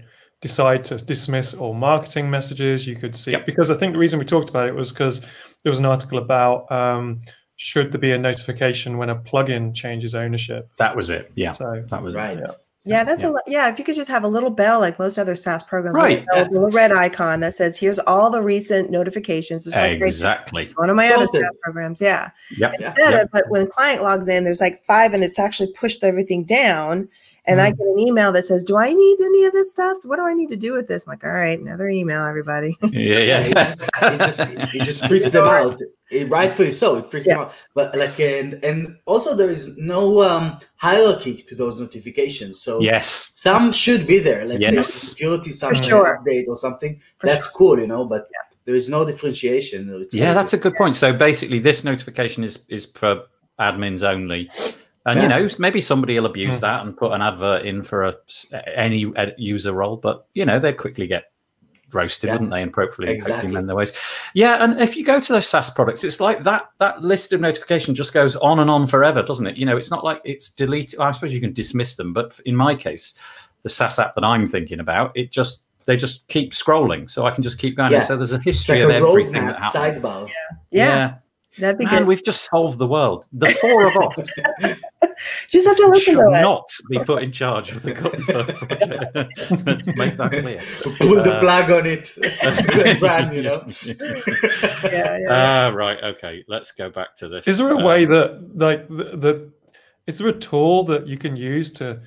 decide to dismiss all marketing messages. You could see yep. because I think the reason we talked about it was because there was an article about um, should there be a notification when a plugin changes ownership? That was it. Yeah. So that was right. It. Yeah. Yeah, that's yeah. a yeah. If you could just have a little bell like most other SaaS programs, right? A little red icon that says, "Here's all the recent notifications." exactly. One of my other SaaS programs, yeah. Yep. Instead yep. of, but when the client logs in, there's like five, and it's actually pushed everything down and mm. I get an email that says, "Do I need any of this stuff? What do I need to do with this?" I'm like, "All right, another email, everybody." yeah, yeah. it, just, it, just, it just freaks them out. It, rightfully so, it freaks yeah. them out. But like, and and also there is no um, hierarchy to those notifications. So yes, some should be there. Let's yes. say security, some sure. update or something. For That's sure. cool, you know. But yeah. there is no differentiation. It's yeah, that's a good point. So basically, this notification is is for admins only and yeah. you know, maybe somebody will abuse mm. that and put an advert in for a, any user role, but you know, they'd quickly get roasted, yeah. wouldn't they? And hopefully, exactly. mend their ways. Yeah, and if you go to those SaaS products, it's like that that list of notification just goes on and on forever, doesn't it? You know, it's not like it's deleted. I suppose you can dismiss them, but in my case, the SaaS app that I'm thinking about, it just they just keep scrolling, so I can just keep going. Yeah. So there's a history like of a everything that happened. Sidebar. Yeah. yeah. yeah. That'd be Man, good. We've just solved the world. The four of us just have to listen should to it. not be put in charge of the Gutenberg project. Let's make that clear. Pull the uh, plug on it. brand, you know. yeah, yeah. Uh, right. Okay. Let's go back to this. Is there a uh, way that, like, the, the is there a tool that you can use to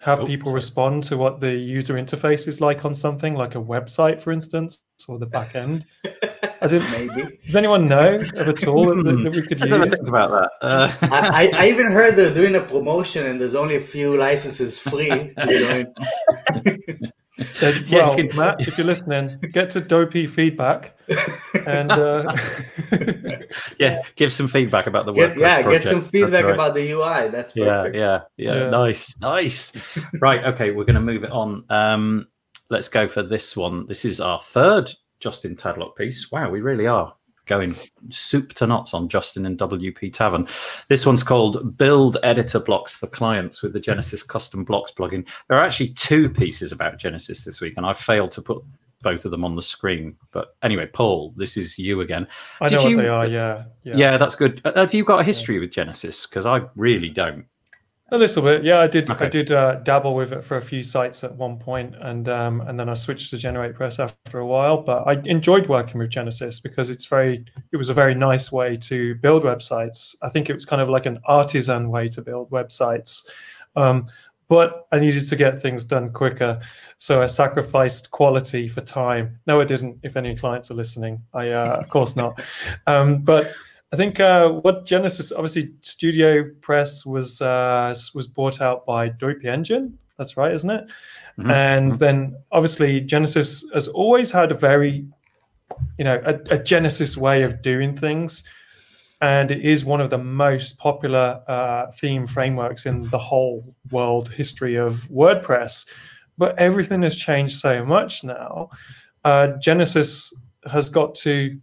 have oh, people sorry. respond to what the user interface is like on something like a website, for instance, or the back end? I didn't. Maybe. Does anyone know of a tool that, that, that we could use? Think about that. Uh. I, I, even heard they're doing a promotion and there's only a few licenses free. well, yeah, can, Matt, if you're listening, get to WP Feedback and uh... yeah, give some feedback about the work. yeah, project. get some feedback right. about the UI. That's perfect. Yeah, yeah, yeah, yeah. Nice, nice. right, okay, we're going to move it on. Um, let's go for this one. This is our third Justin Tadlock piece. Wow, we really are going soup to nuts on Justin and WP Tavern. This one's called Build Editor Blocks for Clients with the Genesis Custom Blocks plugin. There are actually two pieces about Genesis this week, and I failed to put both of them on the screen. But anyway, Paul, this is you again. I Did know you, what they are. Yeah, yeah, yeah. That's good. Uh, have you got a history with Genesis? Because I really don't. A little bit, yeah. I did. Okay. I did uh, dabble with it for a few sites at one point, and um, and then I switched to GeneratePress after a while. But I enjoyed working with Genesis because it's very. It was a very nice way to build websites. I think it was kind of like an artisan way to build websites. Um, but I needed to get things done quicker, so I sacrificed quality for time. No, I didn't. If any clients are listening, I uh, of course not. Um, but I think uh, what Genesis, obviously, Studio Press was uh, was bought out by WP Engine. That's right, isn't it? Mm-hmm. And mm-hmm. then obviously Genesis has always had a very, you know, a, a, Genesis way of doing things, and it is one of the most popular uh, theme frameworks in the whole world history of WordPress. But everything has changed so much now. Uh, Genesis has got to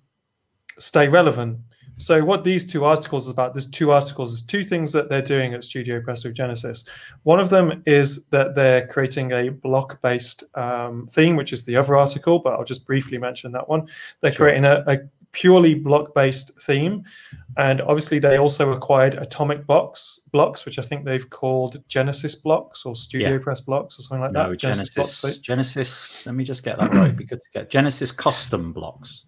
stay relevant so what these two articles is about, there's two articles, there's two things that they're doing at Studio Press with Genesis. One of them is that they're creating a block-based um, theme, which is the other article, but I'll just briefly mention that one. They're sure. creating a, a purely block-based theme, and obviously they also acquired Atomic Box blocks, which I think they've called Genesis blocks or Studio yeah. Press blocks or something like no, that. Genesis, Genesis, Genesis. Let me just get that right. Be good to get Genesis custom blocks.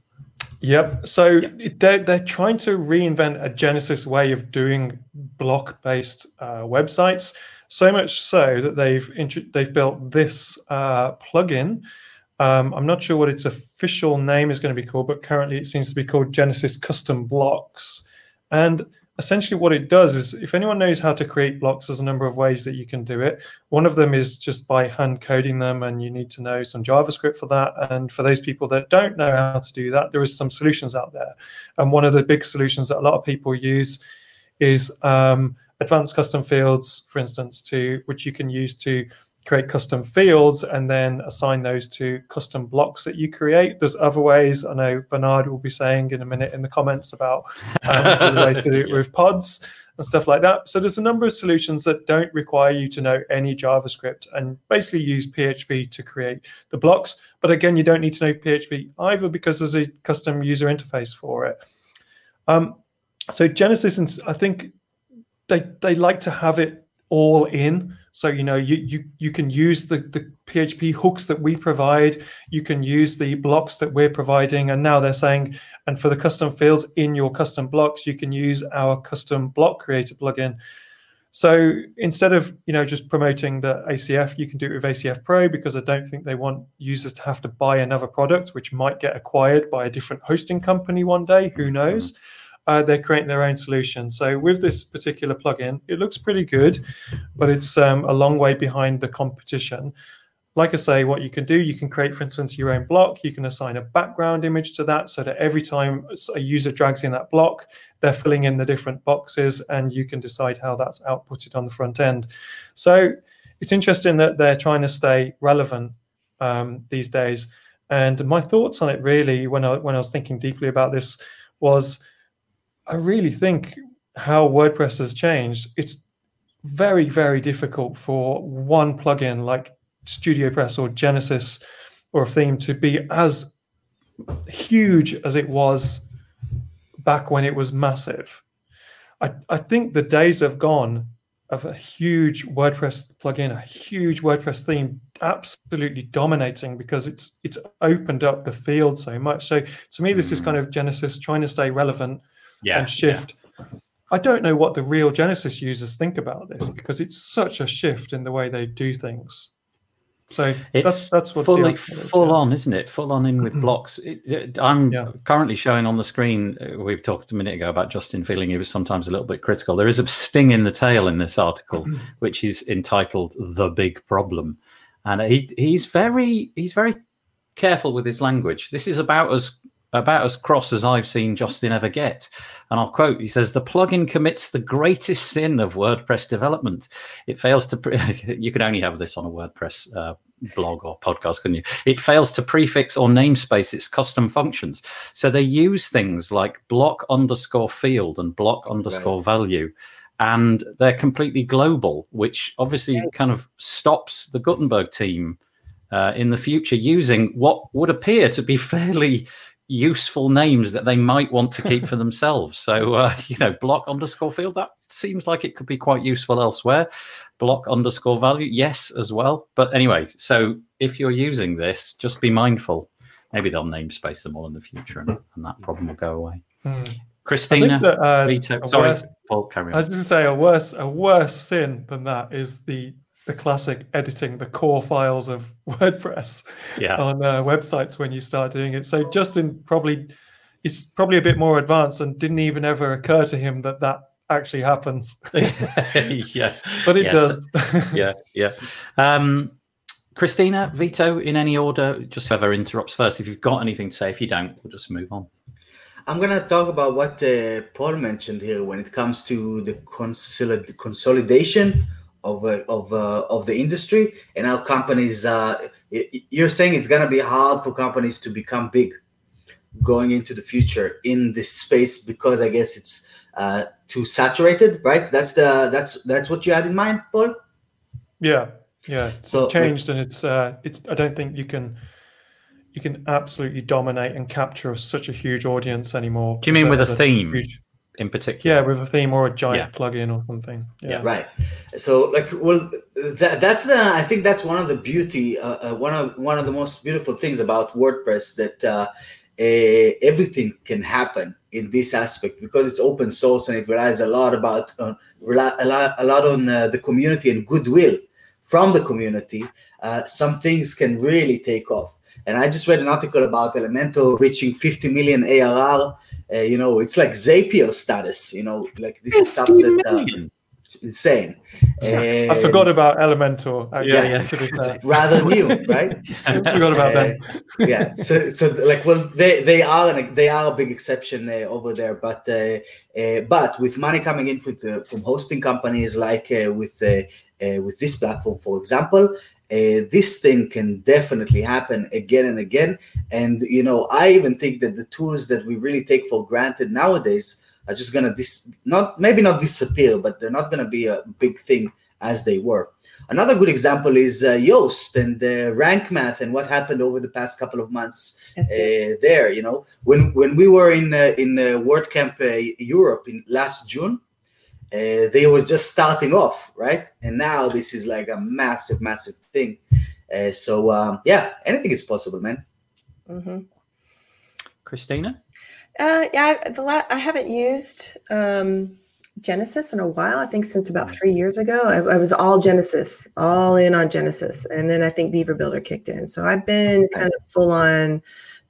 Yep. So yep. they're they're trying to reinvent a Genesis way of doing block based uh, websites. So much so that they've int- they've built this uh, plugin. Um, I'm not sure what its official name is going to be called, but currently it seems to be called Genesis Custom Blocks. And essentially what it does is if anyone knows how to create blocks there's a number of ways that you can do it. One of them is just by hand coding them and you need to know some javascript for that. And for those people that don't know how to do that there is some solutions out there. And one of the big solutions that a lot of people use is um, advanced custom fields for instance to which you can use to create custom fields and then assign those to custom blocks that you create. There's other ways. I know Bernard will be saying in a minute in the comments about um, ways to do it with pods and stuff like that. So there's a number of solutions that don't require you to know any JavaScript and basically use PHP to create the blocks. But again, you don't need to know PHP either because there's a custom user interface for it. Um, so Genesis, I think they they like to have it all in. So you know you you you can use the the PHP hooks that we provide. You can use the blocks that we're providing, and now they're saying, and for the custom fields in your custom blocks, you can use our custom block creator plugin. So instead of you know just promoting the ACF, you can do it with ACF Pro because I don't think they want users to have to buy another product, which might get acquired by a different hosting company one day. Who knows? Mm-hmm uh, they're creating their own solution. So with this particular plugin, it looks pretty good, but it's um, a long way behind the competition. Like I say, what you can do, you can create, for instance, your own block. You can assign a background image to that so that every time a user drags in that block, they're filling in the different boxes and you can decide how that's outputted on the front end. So it's interesting that they're trying to stay relevant um, these days. And my thoughts on it really, when I when I was thinking deeply about this, was I really think how WordPress has changed, it's very, very difficult for one plugin like StudioPress or Genesis or a theme to be as huge as it was back when it was massive. I, I think the days have gone of a huge WordPress plugin, a huge WordPress theme absolutely dominating because it's it's opened up the field so much. So to me, this is kind hmm. of Genesis trying to stay relevant yeah, and shift. Yeah. I don't know what the real Genesis users think about this because it's such a shift in the way they do things. So it's that's, that's what fully full yeah. on, isn't it? Full on in with mm-hmm. blocks. It, it, I'm yeah. currently showing on the screen. Uh, we talked a minute ago about Justin feeling he was sometimes a little bit critical. There is a sting in the tail in this article, which is entitled "The Big Problem." and he he's very he's very careful with his language. This is about as about as cross as I've seen Justin ever get. And I'll quote: He says, "The plugin commits the greatest sin of WordPress development. It fails to. Pre- you can only have this on a WordPress uh, blog or podcast, can you? It fails to prefix or namespace its custom functions. So they use things like block underscore field and block underscore right. value." And they're completely global, which obviously right. kind of stops the Gutenberg team uh, in the future using what would appear to be fairly useful names that they might want to keep for themselves. So, uh, you know, block underscore field, that seems like it could be quite useful elsewhere. Block underscore value, yes, as well. But anyway, so if you're using this, just be mindful. Maybe they'll namespace them all in the future and, and that problem will go away. Hmm. Christina, that, uh, Vito, sorry, worse, Paul, carry on. I was going to say a worse, a worse sin than that is the the classic editing the core files of WordPress yeah. on uh, websites when you start doing it. So Justin probably is probably a bit more advanced and didn't even ever occur to him that that actually happens. yeah, but it yes. does. yeah, yeah. Um, Christina, Vito, in any order, just whoever interrupts first. If you've got anything to say, if you don't, we'll just move on. I'm going to talk about what uh, Paul mentioned here when it comes to the consolid- consolidation of uh, of uh, of the industry and how companies uh, you're saying it's going to be hard for companies to become big going into the future in this space because i guess it's uh, too saturated right? That's the that's that's what you had in mind paul? Yeah yeah. It's so, changed and it's uh it's i don't think you can you can absolutely dominate and capture such a huge audience anymore. Do you mean with a theme? huge, in particular. Yeah, with a theme or a giant yeah. plugin or something. Yeah. yeah. Right. So, like, well, that, that's the. I think that's one of the beauty. Uh, uh, one of one of the most beautiful things about WordPress that uh, uh, everything can happen in this aspect because it's open source and it relies a lot about uh, rely, a lot a lot on uh, the community and goodwill from the community. Uh, some things can really take off. And I just read an article about Elementor reaching 50 million ARR uh, you know, it's like Zapier status. You know, like this is stuff that uh, insane. I forgot about Elementor. yeah, yeah. rather new, right? I forgot about uh, that. yeah, so, so like, well, they they are an, they are a big exception uh, over there, but uh, uh, but with money coming in with, from hosting companies like uh, with with this platform, for example, uh, this thing can definitely happen again and again. And you know, I even think that the tools that we really take for granted nowadays are just gonna dis not maybe not disappear, but they're not gonna be a big thing as they were. Another good example is uh, Yoast and uh, rank math and what happened over the past couple of months uh, there. You know, when when we were in uh, in uh, WordCamp uh, Europe in last June, uh, they were just starting off, right? And now this is like a massive, massive thing. Uh, so um, yeah, anything is possible, man. Mm-hmm. Christina. Uh, yeah, I, the la- I haven't used um, Genesis in a while. I think since about three years ago, I, I, was all Genesis, all in on Genesis, and then I think Beaver Builder kicked in. So I've been kind of full on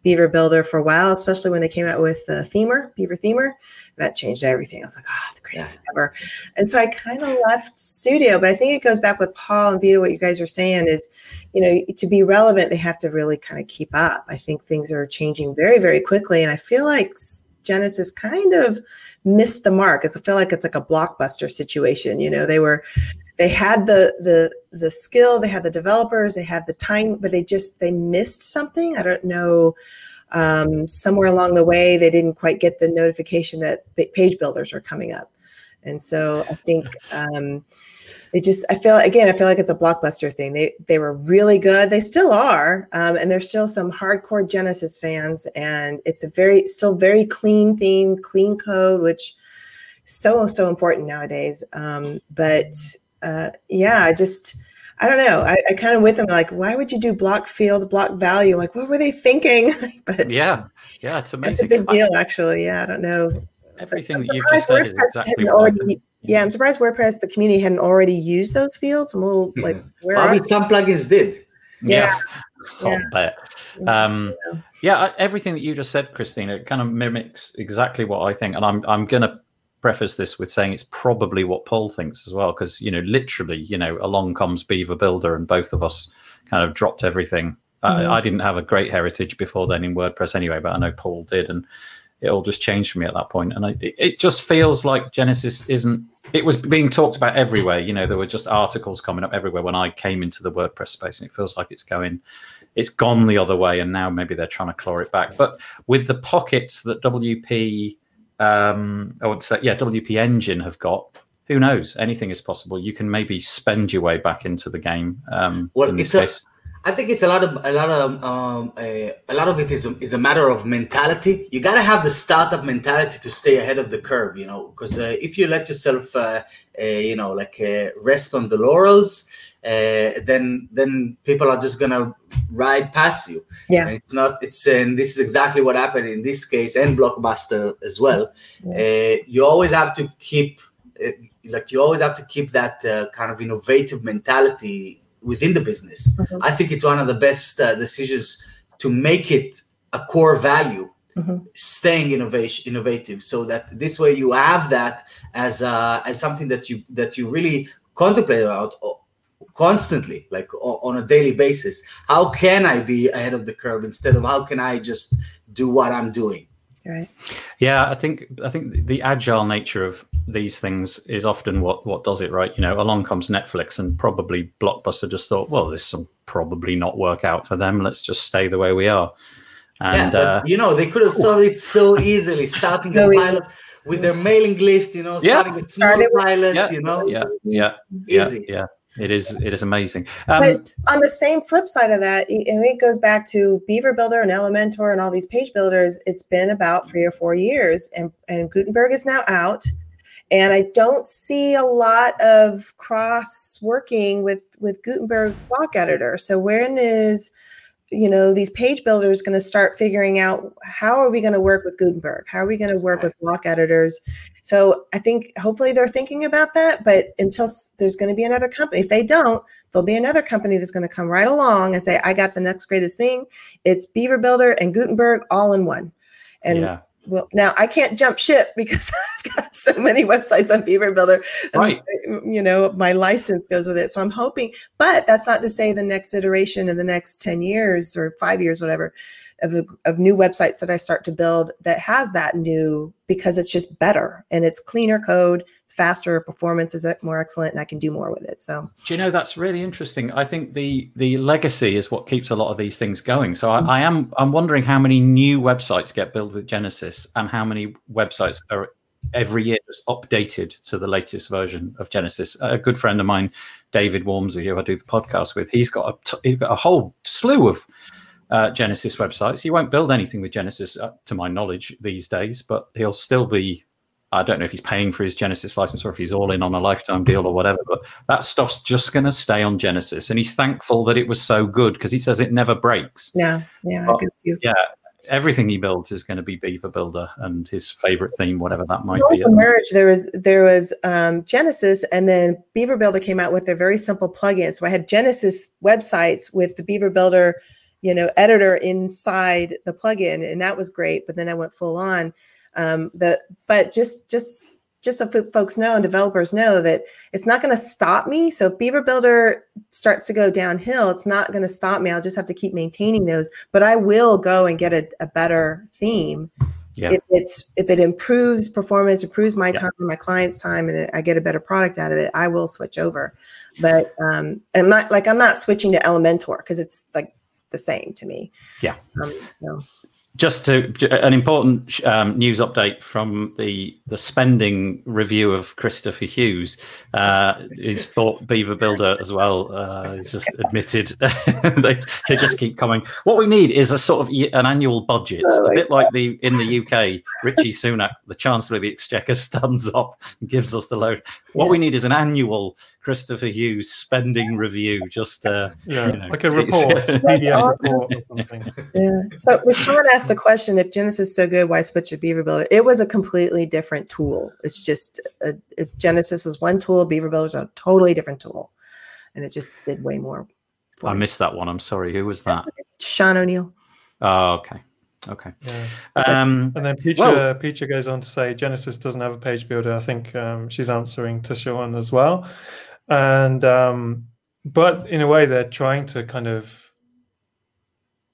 Beaver Builder for a while, especially when they came out with the Themer, Beaver Themer that changed everything. I was like, oh, the greatest yeah. thing ever. And so I kind of left studio, but I think it goes back with Paul and Vito. What you guys are saying is, you know, to be relevant, they have to really kind of keep up. I think things are changing very, very quickly, and I feel like Genesis kind of missed the mark. It's, I feel like it's like a blockbuster situation. You know, they were, they had the the the skill, they had the developers, they had the time, but they just they missed something. I don't know um, somewhere along the way they didn't quite get the notification that page builders are coming up. And so i think um, they just i feel again i feel like it's a blockbuster thing. They they were really good. They still are um, and there's still some hardcore genesis fans. And it's a very still very clean theme clean code which so so important nowadays. Um, but uh, yeah i just I don't know. I, I kind of with them like, why would you do block field, block value? Like, what were they thinking? but yeah, yeah, it's amazing. It's a big deal, actually. Yeah, I don't know. Everything that you've just said is exactly already, yeah. I'm surprised WordPress, the community, hadn't already used those fields. I'm a little like, where? Probably some plugins did. Yeah. yeah. bet. Um, yeah, everything that you just said, Christina, it kind of mimics exactly what I think, and I'm I'm gonna preface this with saying it's probably what Paul thinks as well, because you know, literally, you know, along comes Beaver Builder, and both of us kind of dropped everything. Mm-hmm. I, I, didn't have a great heritage before then in WordPress anyway, but I know Paul did, and it all just changed for me at that point. And I, it just feels like Genesis isn't. It was being talked about everywhere. You know, there were just articles coming up everywhere when I came into the WordPress space, and it feels like it's going, it's gone the other way, and now maybe they're trying to claw it back. But with the pockets that WP, um, I would say, yeah, WP Engine have got, who knows? Anything is possible. You can maybe spend your way back into the game. Um, well, it's a, I think it's a lot of a lot of um, a, a, lot of it is a, is a matter of mentality. You got to have the startup mentality to stay ahead of the curve, you know. Because uh, if you let yourself, uh, uh, you know, like uh, rest on the laurels, uh, then then people are just gonna ride past you. Yeah, and it's not. It's and this is exactly what happened in this case and Blockbuster as well. Yeah. Uh, you always have to keep like you always have to keep that kind of innovative mentality within the business. Mm-hmm. I think it's one of the best uh, decisions to make it a core value, mm-hmm. staying innovation innovative, so that this way you have that as uh, as something that you that you really contemplate about uh, constantly, like on a daily basis. How can I be ahead of the curve instead of how can I just do what I'm doing? Right. Yeah, I think I think the agile nature of these things is often what what does it right. You know, along comes Netflix, and probably Blockbuster just thought, well, this will probably not work out for them. Let's just stay the way we are. And yeah, uh, you know, they could have solved it so easily, starting a pilot with their mailing list. You know, starting yeah. a small pilot. Yeah, you know, yeah, yeah, easy. yeah. yeah. It is. It is amazing. Um, but on the same flip side of that, and it goes back to Beaver Builder and Elementor and all these page builders. It's been about three or four years, and and Gutenberg is now out, and I don't see a lot of cross working with with Gutenberg block editor. So when is you know these page builders going to start figuring out how are we going to work with gutenberg? How are we going to work with block editors? So i think hopefully they're thinking about that but until there's going to be another company if they don't there'll be another company that's going to come right along and say i got the next greatest thing. It's beaver builder and gutenberg all in one. And yeah well now i can't jump ship because i've got so many websites on beaver builder. Um, right. you know my license goes with it. So i'm hoping but that's not to say the next iteration in the next 10 years or five years whatever of, the, of new websites that I start to build that has that new because it's just better and it's cleaner code, faster, performance is more excellent, and I can do more with it. So, do you know that's really interesting? I think the the legacy is what keeps a lot of these things going. So, I, I am I'm wondering how many new websites get built with Genesis and how many websites are every year just updated to the latest version of Genesis. A good friend of mine, David Waumsley, who I do the podcast with, he's got a t- he's got a whole slew of uh, Genesis websites. He won't build anything with Genesis, uh, to my knowledge, these days, but he'll still be. I don't know if he's paying for his Genesis license or if he's all in on a lifetime deal or whatever, but that stuff's just going to stay on Genesis. And he's thankful that it was so good because he says it never breaks. Yeah, yeah, but, yeah. Everything he builds is going to be Beaver Builder and his favorite theme, whatever that might be. Merge. There was there was um, Genesis, and then Beaver Builder came out with a very simple plugin. So I had Genesis websites with the Beaver Builder you know editor inside the plugin and that was great but then i went full on um the but just just just so folks know and developers know that it's not going to stop me so if beaver builder starts to go downhill it's not going to stop me i'll just have to keep maintaining those but i will go and get a, a better theme yeah. if it's if it improves performance improves my yeah. time my client's time and i get a better product out of it i will switch over but um and not like i'm not switching to elementor because it's like the same to me. Yeah. Um, so just to an important um, news update from the the spending review of Christopher Hughes. Uh, he's bought Beaver Builder as well. Uh, he's just admitted they, they just keep coming. What we need is a sort of an annual budget, a bit like the in the UK. Rishi Sunak, the Chancellor of the Exchequer, stands up and gives us the load. What yeah. we need is an annual Christopher Hughes spending review. Just uh, yeah, you know, like a report, PDF report or something. Yeah. So Sean asked a question: If Genesis is so good, why switch to Beaver Builder? It was a completely different tool. It's just a, a Genesis is one tool. Beaver Builder is a totally different tool, and it just did way more. I me. missed that one. I'm sorry. Who was that? Sean O'Neill. Oh, okay. Okay. Yeah. Um, and then Peacher, well, Peacher goes on to say Genesis doesn't have a page builder. I think um, she's answering to Sean as well. And um, but in a way, they're trying to kind of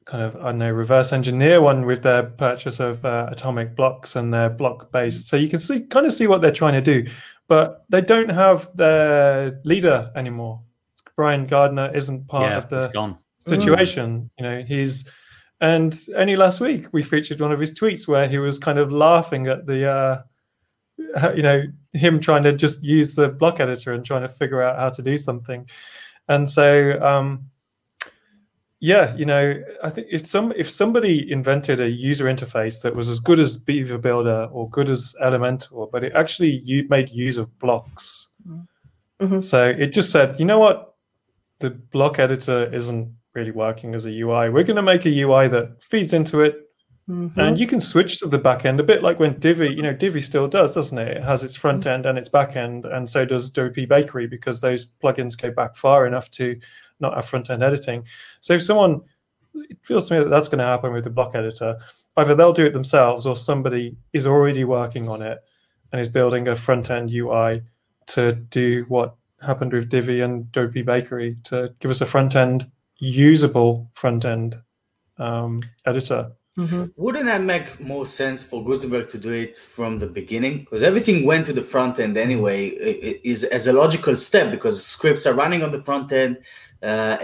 kind of I don't know reverse engineer one with their purchase of uh, atomic blocks and their block based. So you can see kind of see what they're trying to do, but they don't have their leader anymore. Brian Gardner isn't part yeah, of the gone. situation. Mm. You know, he's and only last week we featured one of his tweets where he was kind of laughing at the uh, you know him trying to just use the block editor and trying to figure out how to do something and so um, yeah, you know, I think if some if somebody invented a user interface that was as good as Beaver Builder or good as Elementor, but it actually you made use of blocks. Mm-hmm. So it just said, you know what, the block editor isn't really working as a UI. We're going to make a UI that feeds into it, Mm-hmm. And you can switch to the back end a bit like when Divi, you know, Divi still does, doesn't it? It has its front mm-hmm. end and its back end, and so does WP Bakery because those plugins go back far enough to not have front end editing. So if someone, it feels to me that that's going to happen with the block editor. Either they'll do it themselves or somebody is already working on it and is building a front end UI to do what happened with Divi and WP Bakery to give us a front end usable front end um, editor. Mm-hmm. Wouldn't that make more sense for Gutenberg to do it from the beginning? Because everything went to the front end anyway, it is as a logical step because scripts are running on the front end. Uh,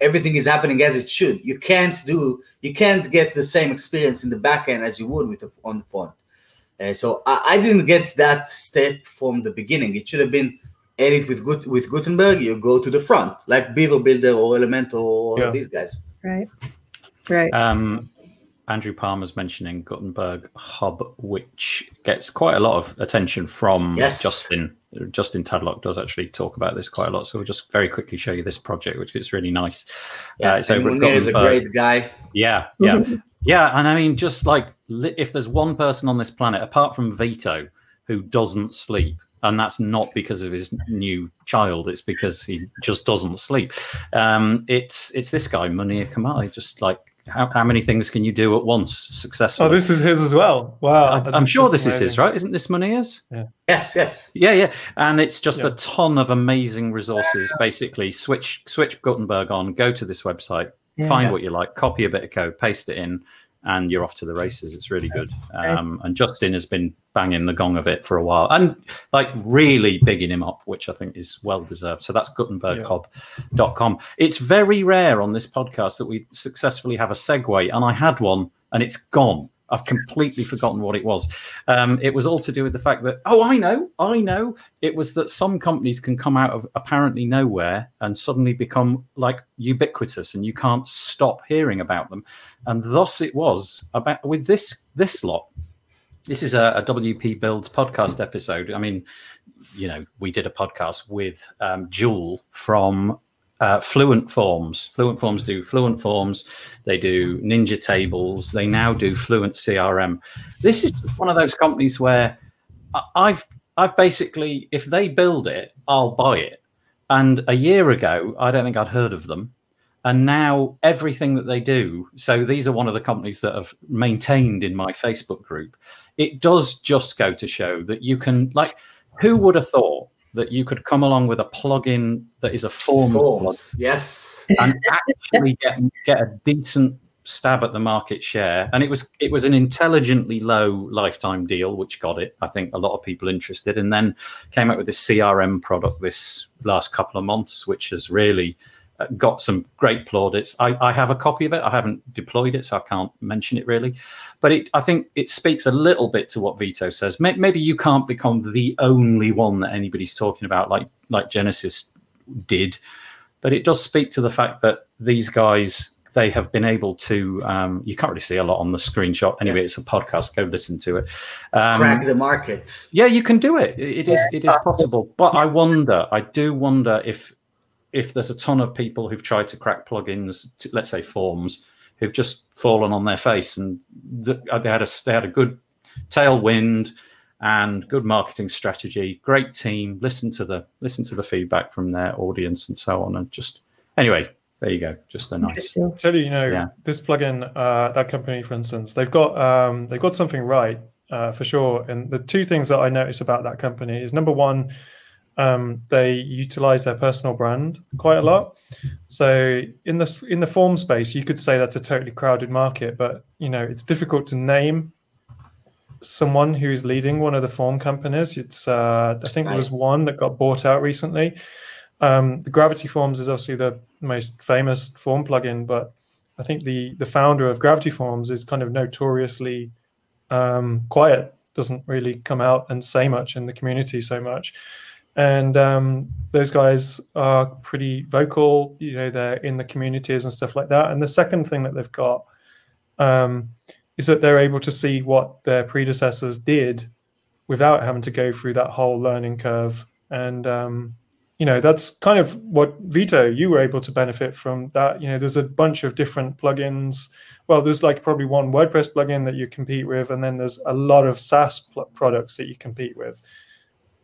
everything is happening as it should. You can't do, you can't get the same experience in the back end as you would with the, on the front. Uh, so I, I, didn't get that step from the beginning. It should have been edit with Gut, with Gutenberg. You go to the front, like Beaver Builder or Elementor or yeah. these guys. Right. Right. Um, Andrew Palmer's mentioning Gutenberg Hub, which gets quite a lot of attention from yes. Justin. Justin Tadlock does actually talk about this quite a lot. So we'll just very quickly show you this project, which is really nice. Yeah, uh, so is a great guy. Yeah, yeah, yeah. And I mean, just like if there's one person on this planet, apart from Vito, who doesn't sleep, and that's not because of his new child; it's because he just doesn't sleep. Um, it's it's this guy, Munir Kamal. Just like how, how many things can you do at once successfully? Oh, this is his as well. Wow. I, am sure this is his, right? Isn't this Munir's? Yeah. Yes, yes. Yeah, yeah. And it's just yeah. a ton of amazing resources. Basically, switch switch Gutenberg on, go to this website, yeah. find what you like, copy a bit of code, paste it in, and you're off to the races. It's really good. Um, and Justin has been banging the gong of it for a while and like really bigging him up, which I think is well deserved. So that's gutenberghub.com. Yeah. It's very rare on this podcast that we successfully have a segue, and I had one and it's gone. I've completely forgotten what it was. Um, it was all to do with the fact that, oh, I know, I know. It was that some companies can come out of apparently nowhere and suddenly become like ubiquitous and you can't stop hearing about them. And thus it was about with this this lot. This is a, a WP Builds podcast episode. I mean, you know, we did a podcast with um, Jewel from uh, Fluent Forms. Fluent Forms do Fluent Forms. They do Ninja Tables. They now do Fluent CRM. This is one of those companies where I've I've basically, if they build it, I'll buy it. And a year ago, I don't think I'd heard of them. And now everything that they do, so these are one of the companies that have maintained in my Facebook group. It does just go to show that you can, like, who would have thought that you could come along with a plugin that is a form Forms, yes, and actually get get a decent stab at the market share. And it was it was an intelligently low lifetime deal, which got it. I think a lot of people interested, and then came out with this CRM product this last couple of months, which has really got some great plaudits. I, I, have a copy of it. I haven't deployed it, so I can't mention it really. But it, I think it speaks a little bit to what Vito says. Maybe you can't become the only one that anybody's talking about, like like Genesis did. But it does speak to the fact that these guys they have been able to. Um, you can't really see a lot on the screenshot. Anyway, it's a podcast. Go listen to it. Um, Crack the market. Yeah, you can do it. It is. It is possible. But I wonder. I do wonder if if there's a ton of people who've tried to crack plugins, to, let's say forms, who've just fallen on their face, and th- uh, they had a they had a good tailwind and good marketing strategy, great team. Listen to the listen to the feedback from their audience and so on, and just anyway. There you go. Just a nice. Tell you, you know, yeah. this plugin, uh, that company, for instance, they've got um, they've got something right uh, for sure. And the two things that I notice about that company is number one, um, they utilize their personal brand quite a lot. So in the in the form space, you could say that's a totally crowded market, but you know it's difficult to name someone who's leading one of the form companies. It's uh, I think there was one that got bought out recently. Um, the Gravity Forms is obviously the most famous form plugin, but I think the the founder of Gravity Forms is kind of notoriously um, quiet. Doesn't really come out and say much in the community so much and um, those guys are pretty vocal. You know, they're in the communities and stuff like that. And the second thing that they've got um, is that they're able to see what their predecessors did without having to go through that whole learning curve. And um, you know, that's kind of what Vito you were able to benefit from. That you know, there's a bunch of different plugins. Well, there's like probably one WordPress plugin that you compete with, and then there's a lot of SaaS pl- products that you compete with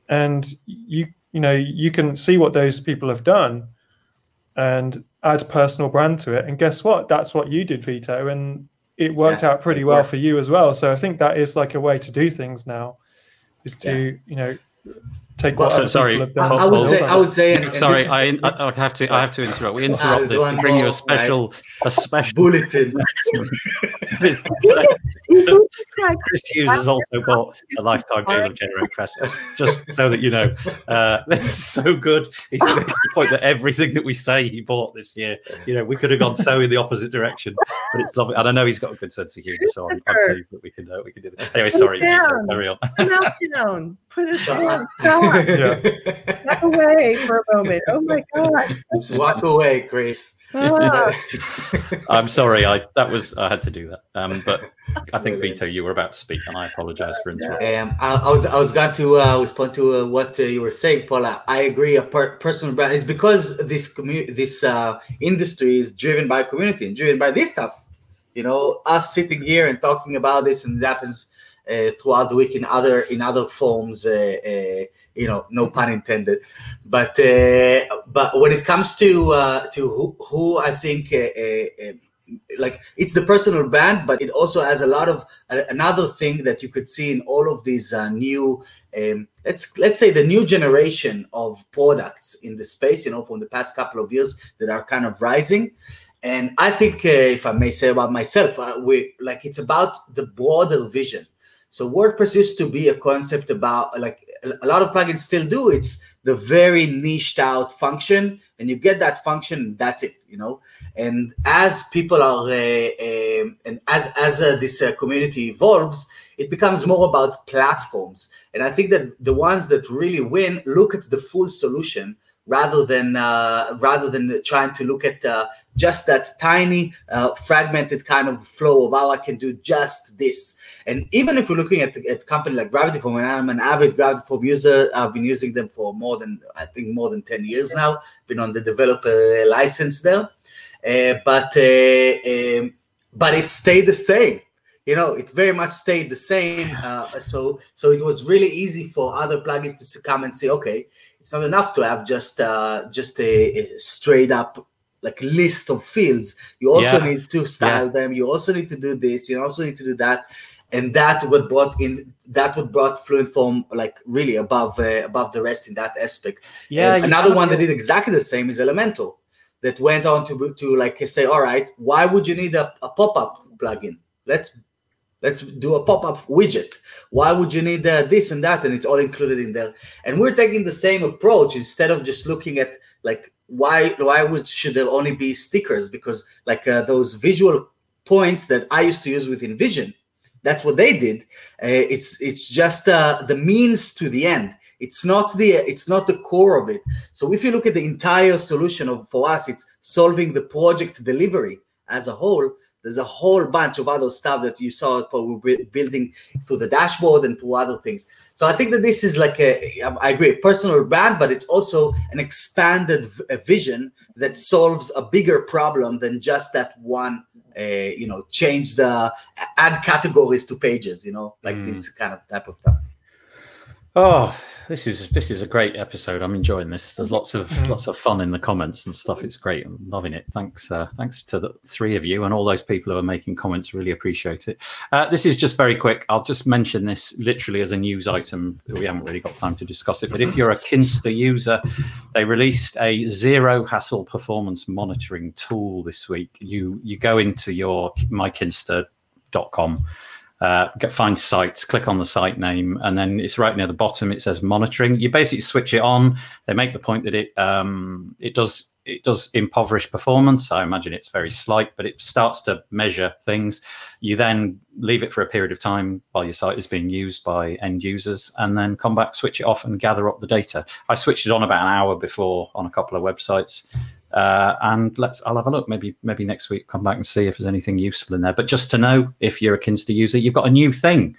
and you you know you can see what those people have done and add personal brand to it. And guess what? That's what you did vito and it worked yeah, out pretty well for you as well. So i think that is like a way to do things now is to yeah. you know take well, so, sorry. I, I, would say i would say and, and sorry I, I, have to i have to interrupt. We interrupt this to bring you a special right? a special bulletin. Chris hughes has also bought a lifetime deal of GeneratePress just, just so that you know. Uh this is so good. He's makes the point that everything that we say he bought this year you know we could have gone so in the opposite direction but it's lovely. And i know he's got a good sense of humor so i'm, I'm pleased that we can uh, we can do this. Anyway sorry carry on put it down yeah. Walk away for a moment. Oh my god! Just walk away, Grace. Ah. I'm sorry. I that was I had to do that. Um, but I think Vito, you were about to speak, and I apologize for interrupting. Um, I, I, was I was going to uh, respond to uh, what uh, you were saying, Paula. I agree. A per- personal brand is because this community, this uh, industry is driven by community and driven by this stuff. You know, us sitting here and talking about this, and it happens throughout the week in other in other forms. Uh, uh, you know, no pun intended. But but when it comes to to who, who I think like it's the personal brand but it also has a lot of uh, another thing that you could see in all of these uh, new um, let's let's say the new generation of products in the space you know from the past couple of years that are kind of rising and i think uh, if i may say about myself we like it's about the broader vision so WordPress used to be a concept about like a lot of plugins still do. It's the very niched out function, and you get that function. That's it, you know. And as people are, uh, uh, and as as uh, this uh, community evolves, it becomes more about platforms. And I think that the ones that really win look at the full solution rather than uh, rather than trying to look at uh, just that tiny uh, fragmented kind of flow of how I can do just this. And even if we're looking at at a company like Gravity Form, and I'm an avid Gravity Form user, I've been using them for more than I think more than ten years now. Been on the developer license there, uh, but uh, um, but it stayed the same you know it very much stayed the same uh, so so it was really easy for other plugins to come and say okay it's not enough to have just uh, just a, a, straight up like list of fields. You also yeah. need to style yeah. them. You also need to do this. You also need to do that, and that what brought in that what brought Fluent Form like really above uh, above the rest in that aspect. Yeah. another one that did exactly the same is Elementor, that went on to to like say, all right, why would you need a, a pop up plugin? Let's Let's do a pop-up widget. Why would you need uh, this and that? And it's all included in there. And we're taking the same approach instead of just looking at like why why would should there only be stickers? Because like uh, those visual points that I used to use with InVision, that's what they did. Uh, it's it's just uh, the means to the end. It's not the it's not the core of it. So if you look at the entire solution of for us, it's solving the project delivery as a whole there's a whole bunch of other stuff that you saw we're building through the dashboard and through other things. So I think that this is like a, I agree, a personal brand, but it's also an expanded vision that solves a bigger problem than just that one. Uh, you know, change the add categories to pages. You know, like mm. this kind of type of stuff. Oh, this is this is a great episode. I'm enjoying this. There's lots of mm. lots of fun in the comments and stuff. It's great. I'm loving it. Thanks, uh, thanks to the three of you and all those people who are making comments. Really appreciate it. Uh, this is just very quick. I'll just mention this literally as a news item. That we haven't really got time to discuss it, but if you're a Kinsta user, they released a zero hassle performance monitoring tool this week. You you go into your mykinsta.com uh, get, find sites, click on the site name, and then it's right near the bottom. It says monitoring. You basically switch it on. They make the point that it um, it does it does impoverish performance. I imagine it's very slight, but it starts to measure things. You then leave it for a period of time while your site is being used by end users, and then come back, switch it off, and gather up the data. I switched it on about an hour before on a couple of websites. Uh, and let's I'll have a look. Maybe maybe next week come back and see if there's anything useful in there. But just to know if you're a Kinsta user, you've got a new thing,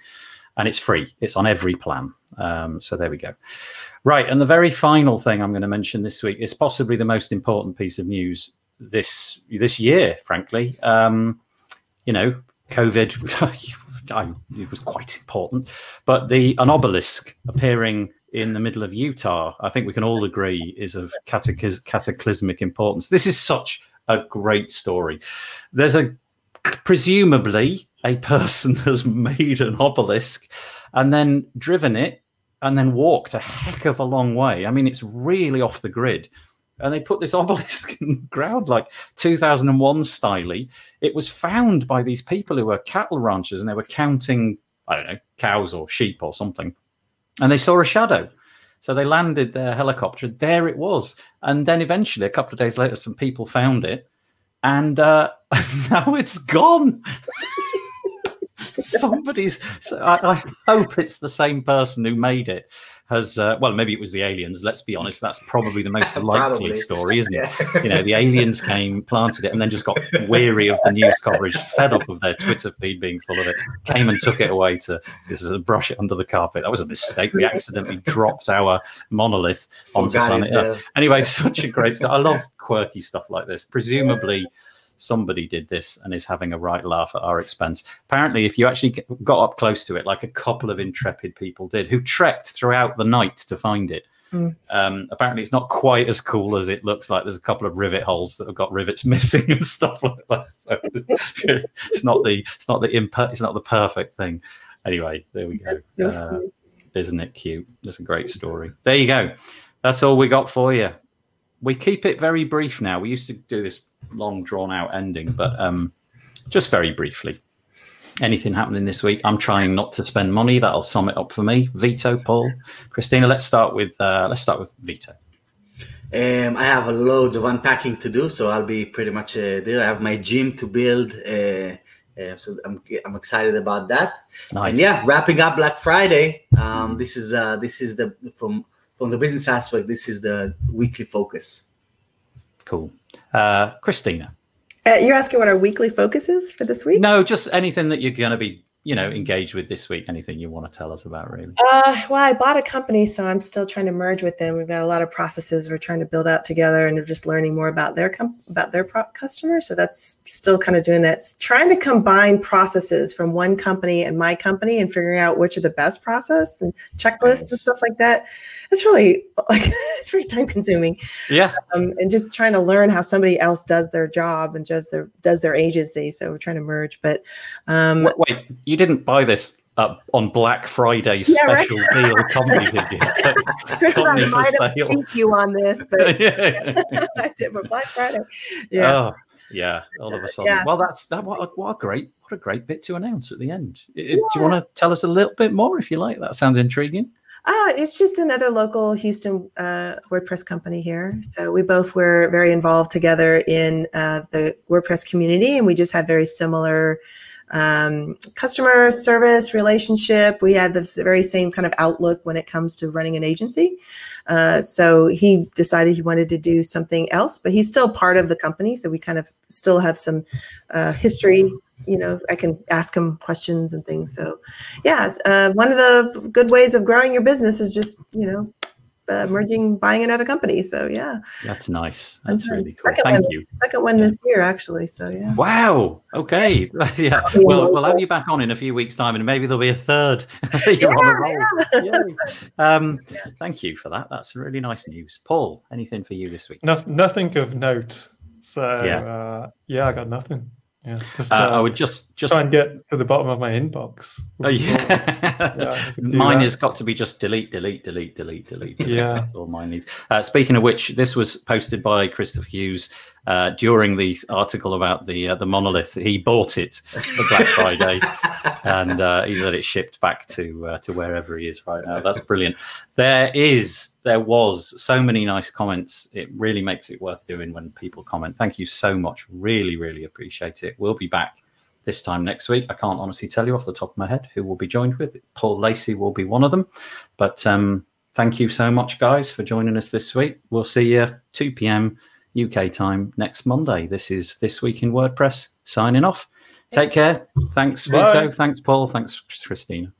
and it's free. It's on every plan. Um, so there we go. Right, and the very final thing I'm going to mention this week is possibly the most important piece of news this this year. Frankly, um, you know, COVID. It was quite important, but the an obelisk appearing in the middle of Utah, I think we can all agree is of cataclysmic importance. This is such a great story. There's a presumably a person has made an obelisk and then driven it and then walked a heck of a long way. I mean, it's really off the grid. And they put this obelisk in the ground like 2001 styly. It was found by these people who were cattle ranchers and they were counting, I don't know, cows or sheep or something and they saw a shadow. So they landed their helicopter. There it was. And then eventually, a couple of days later, some people found it, and uh, now it's gone. Somebody's. So I, I, hope it's the same person who made it has uh, well maybe it was the aliens. Let's be honest that's probably the most likely story isn't it? You know the aliens came planted it and then just got weary of the news coverage fed up of their twitter feed being full of it came and took it away to just brush it under the carpet. That was a mistake. We accidentally dropped our monolith onto planet earth. anyway such a great i love quirky stuff like this. Presumably somebody did this and is having a right laugh at our expense. Apparently, if you actually got up close to it, like a couple of intrepid people did, who trekked throughout the night to find it. Mm. Um, apparently, it's not quite as cool as it looks like. There's a couple of rivet holes that have got rivets missing and stuff like that. So it's not the it's not the imper- it's not the perfect thing. Anyway, there we go. So uh, isn't it cute? That's a great story. There you go. That's all we got for you. We keep it very brief now. We used to do this long drawn out ending, but um, just very briefly. Anything happening this week? I'm trying not to spend money. That'll sum it up for me. Vito, Paul, Christina. Let's start with uh, let's start with Vito. Um, I have loads of unpacking to do, so I'll be pretty much uh, there. I have my gym to build, uh, uh, so I'm, I'm excited about that. Nice. And yeah, wrapping up Black Friday. Um, this is uh, this is the from from the business aspect. This is the weekly focus. Cool. Uh, Christina. Uh, you're asking what our weekly focus is for this week? No, just anything that you're going to be, you know, engaged with this week. Anything you want to tell us about, really? Uh, well, I bought a company, so I'm still trying to merge with them. We've got a lot of processes we're trying to build out together, and just learning more about their com- about their pro- customers. So that's still kind of doing that. It's trying to combine processes from one company and my company, and figuring out which are the best process and checklists nice. and stuff like that it's really like it's very time consuming. Yeah. Um, and just trying to learn how somebody else does their job and does their does their agency. So we're trying to merge. But um, wait, wait you didn't buy this on Black Friday special yeah, right? deal company company I might have thank you on this, but yeah. I did for Black Friday. Yeah. Oh, yeah, all of a sudden. Yeah. Well, that's that. What a, what a great, what a great bit to announce at the end. Yeah. Do you want to tell us a little bit more, if you like? That sounds intriguing. Uh, it's just another local Houston uh, WordPress company here. So we both were very involved together in uh, the WordPress community, and we just had very similar um, customer service relationship. We had the very same kind of outlook when it comes to running an agency. Uh, so he decided he wanted to do something else, but he's still part of the company. So we kind of still have some uh, history you know, I can ask him questions and things. So, yeah, uh, one of the good ways of growing your business is just, you know, uh, merging, buying another company. So yeah, that's nice. That's really cool. Thank you. second one this year, actually. So yeah. Wow. Okay. yeah. Well, we'll have you back on in a few weeks' time, and maybe there'll be a third. You're yeah, on a roll. Yeah. Um, thank you for that. That's really nice news. Paul, anything for you this week? No, nothing of note. So yeah, uh, yeah I got nothing. Yeah, just uh, uh, I would just just try and get to the bottom of my inbox. Oh yeah, yeah mine that. has got to be just delete, delete, delete, delete, delete. delete. Yeah, that's all mine needs. Uh, speaking of which, this was posted by Christopher Hughes uh, during the article about the uh, the monolith. He bought it for Black Friday, and uh, he said it shipped back to uh, to wherever he is right now. That's brilliant. There is, there was so many nice comments. It really makes it worth doing when people comment. Thank you so much. Really, really appreciate it. We'll be back this time next week. I can't honestly tell you off the top of my head who will be joined with. Paul Lacey will be one of them, but. Um, thank you so much, guys, for joining us this week. We'll see you 2 p.m. UK time next Monday. This is This Week in WordPress signing off. Take care. Thanks, Vito. Thanks, Paul. Thanks, Christina.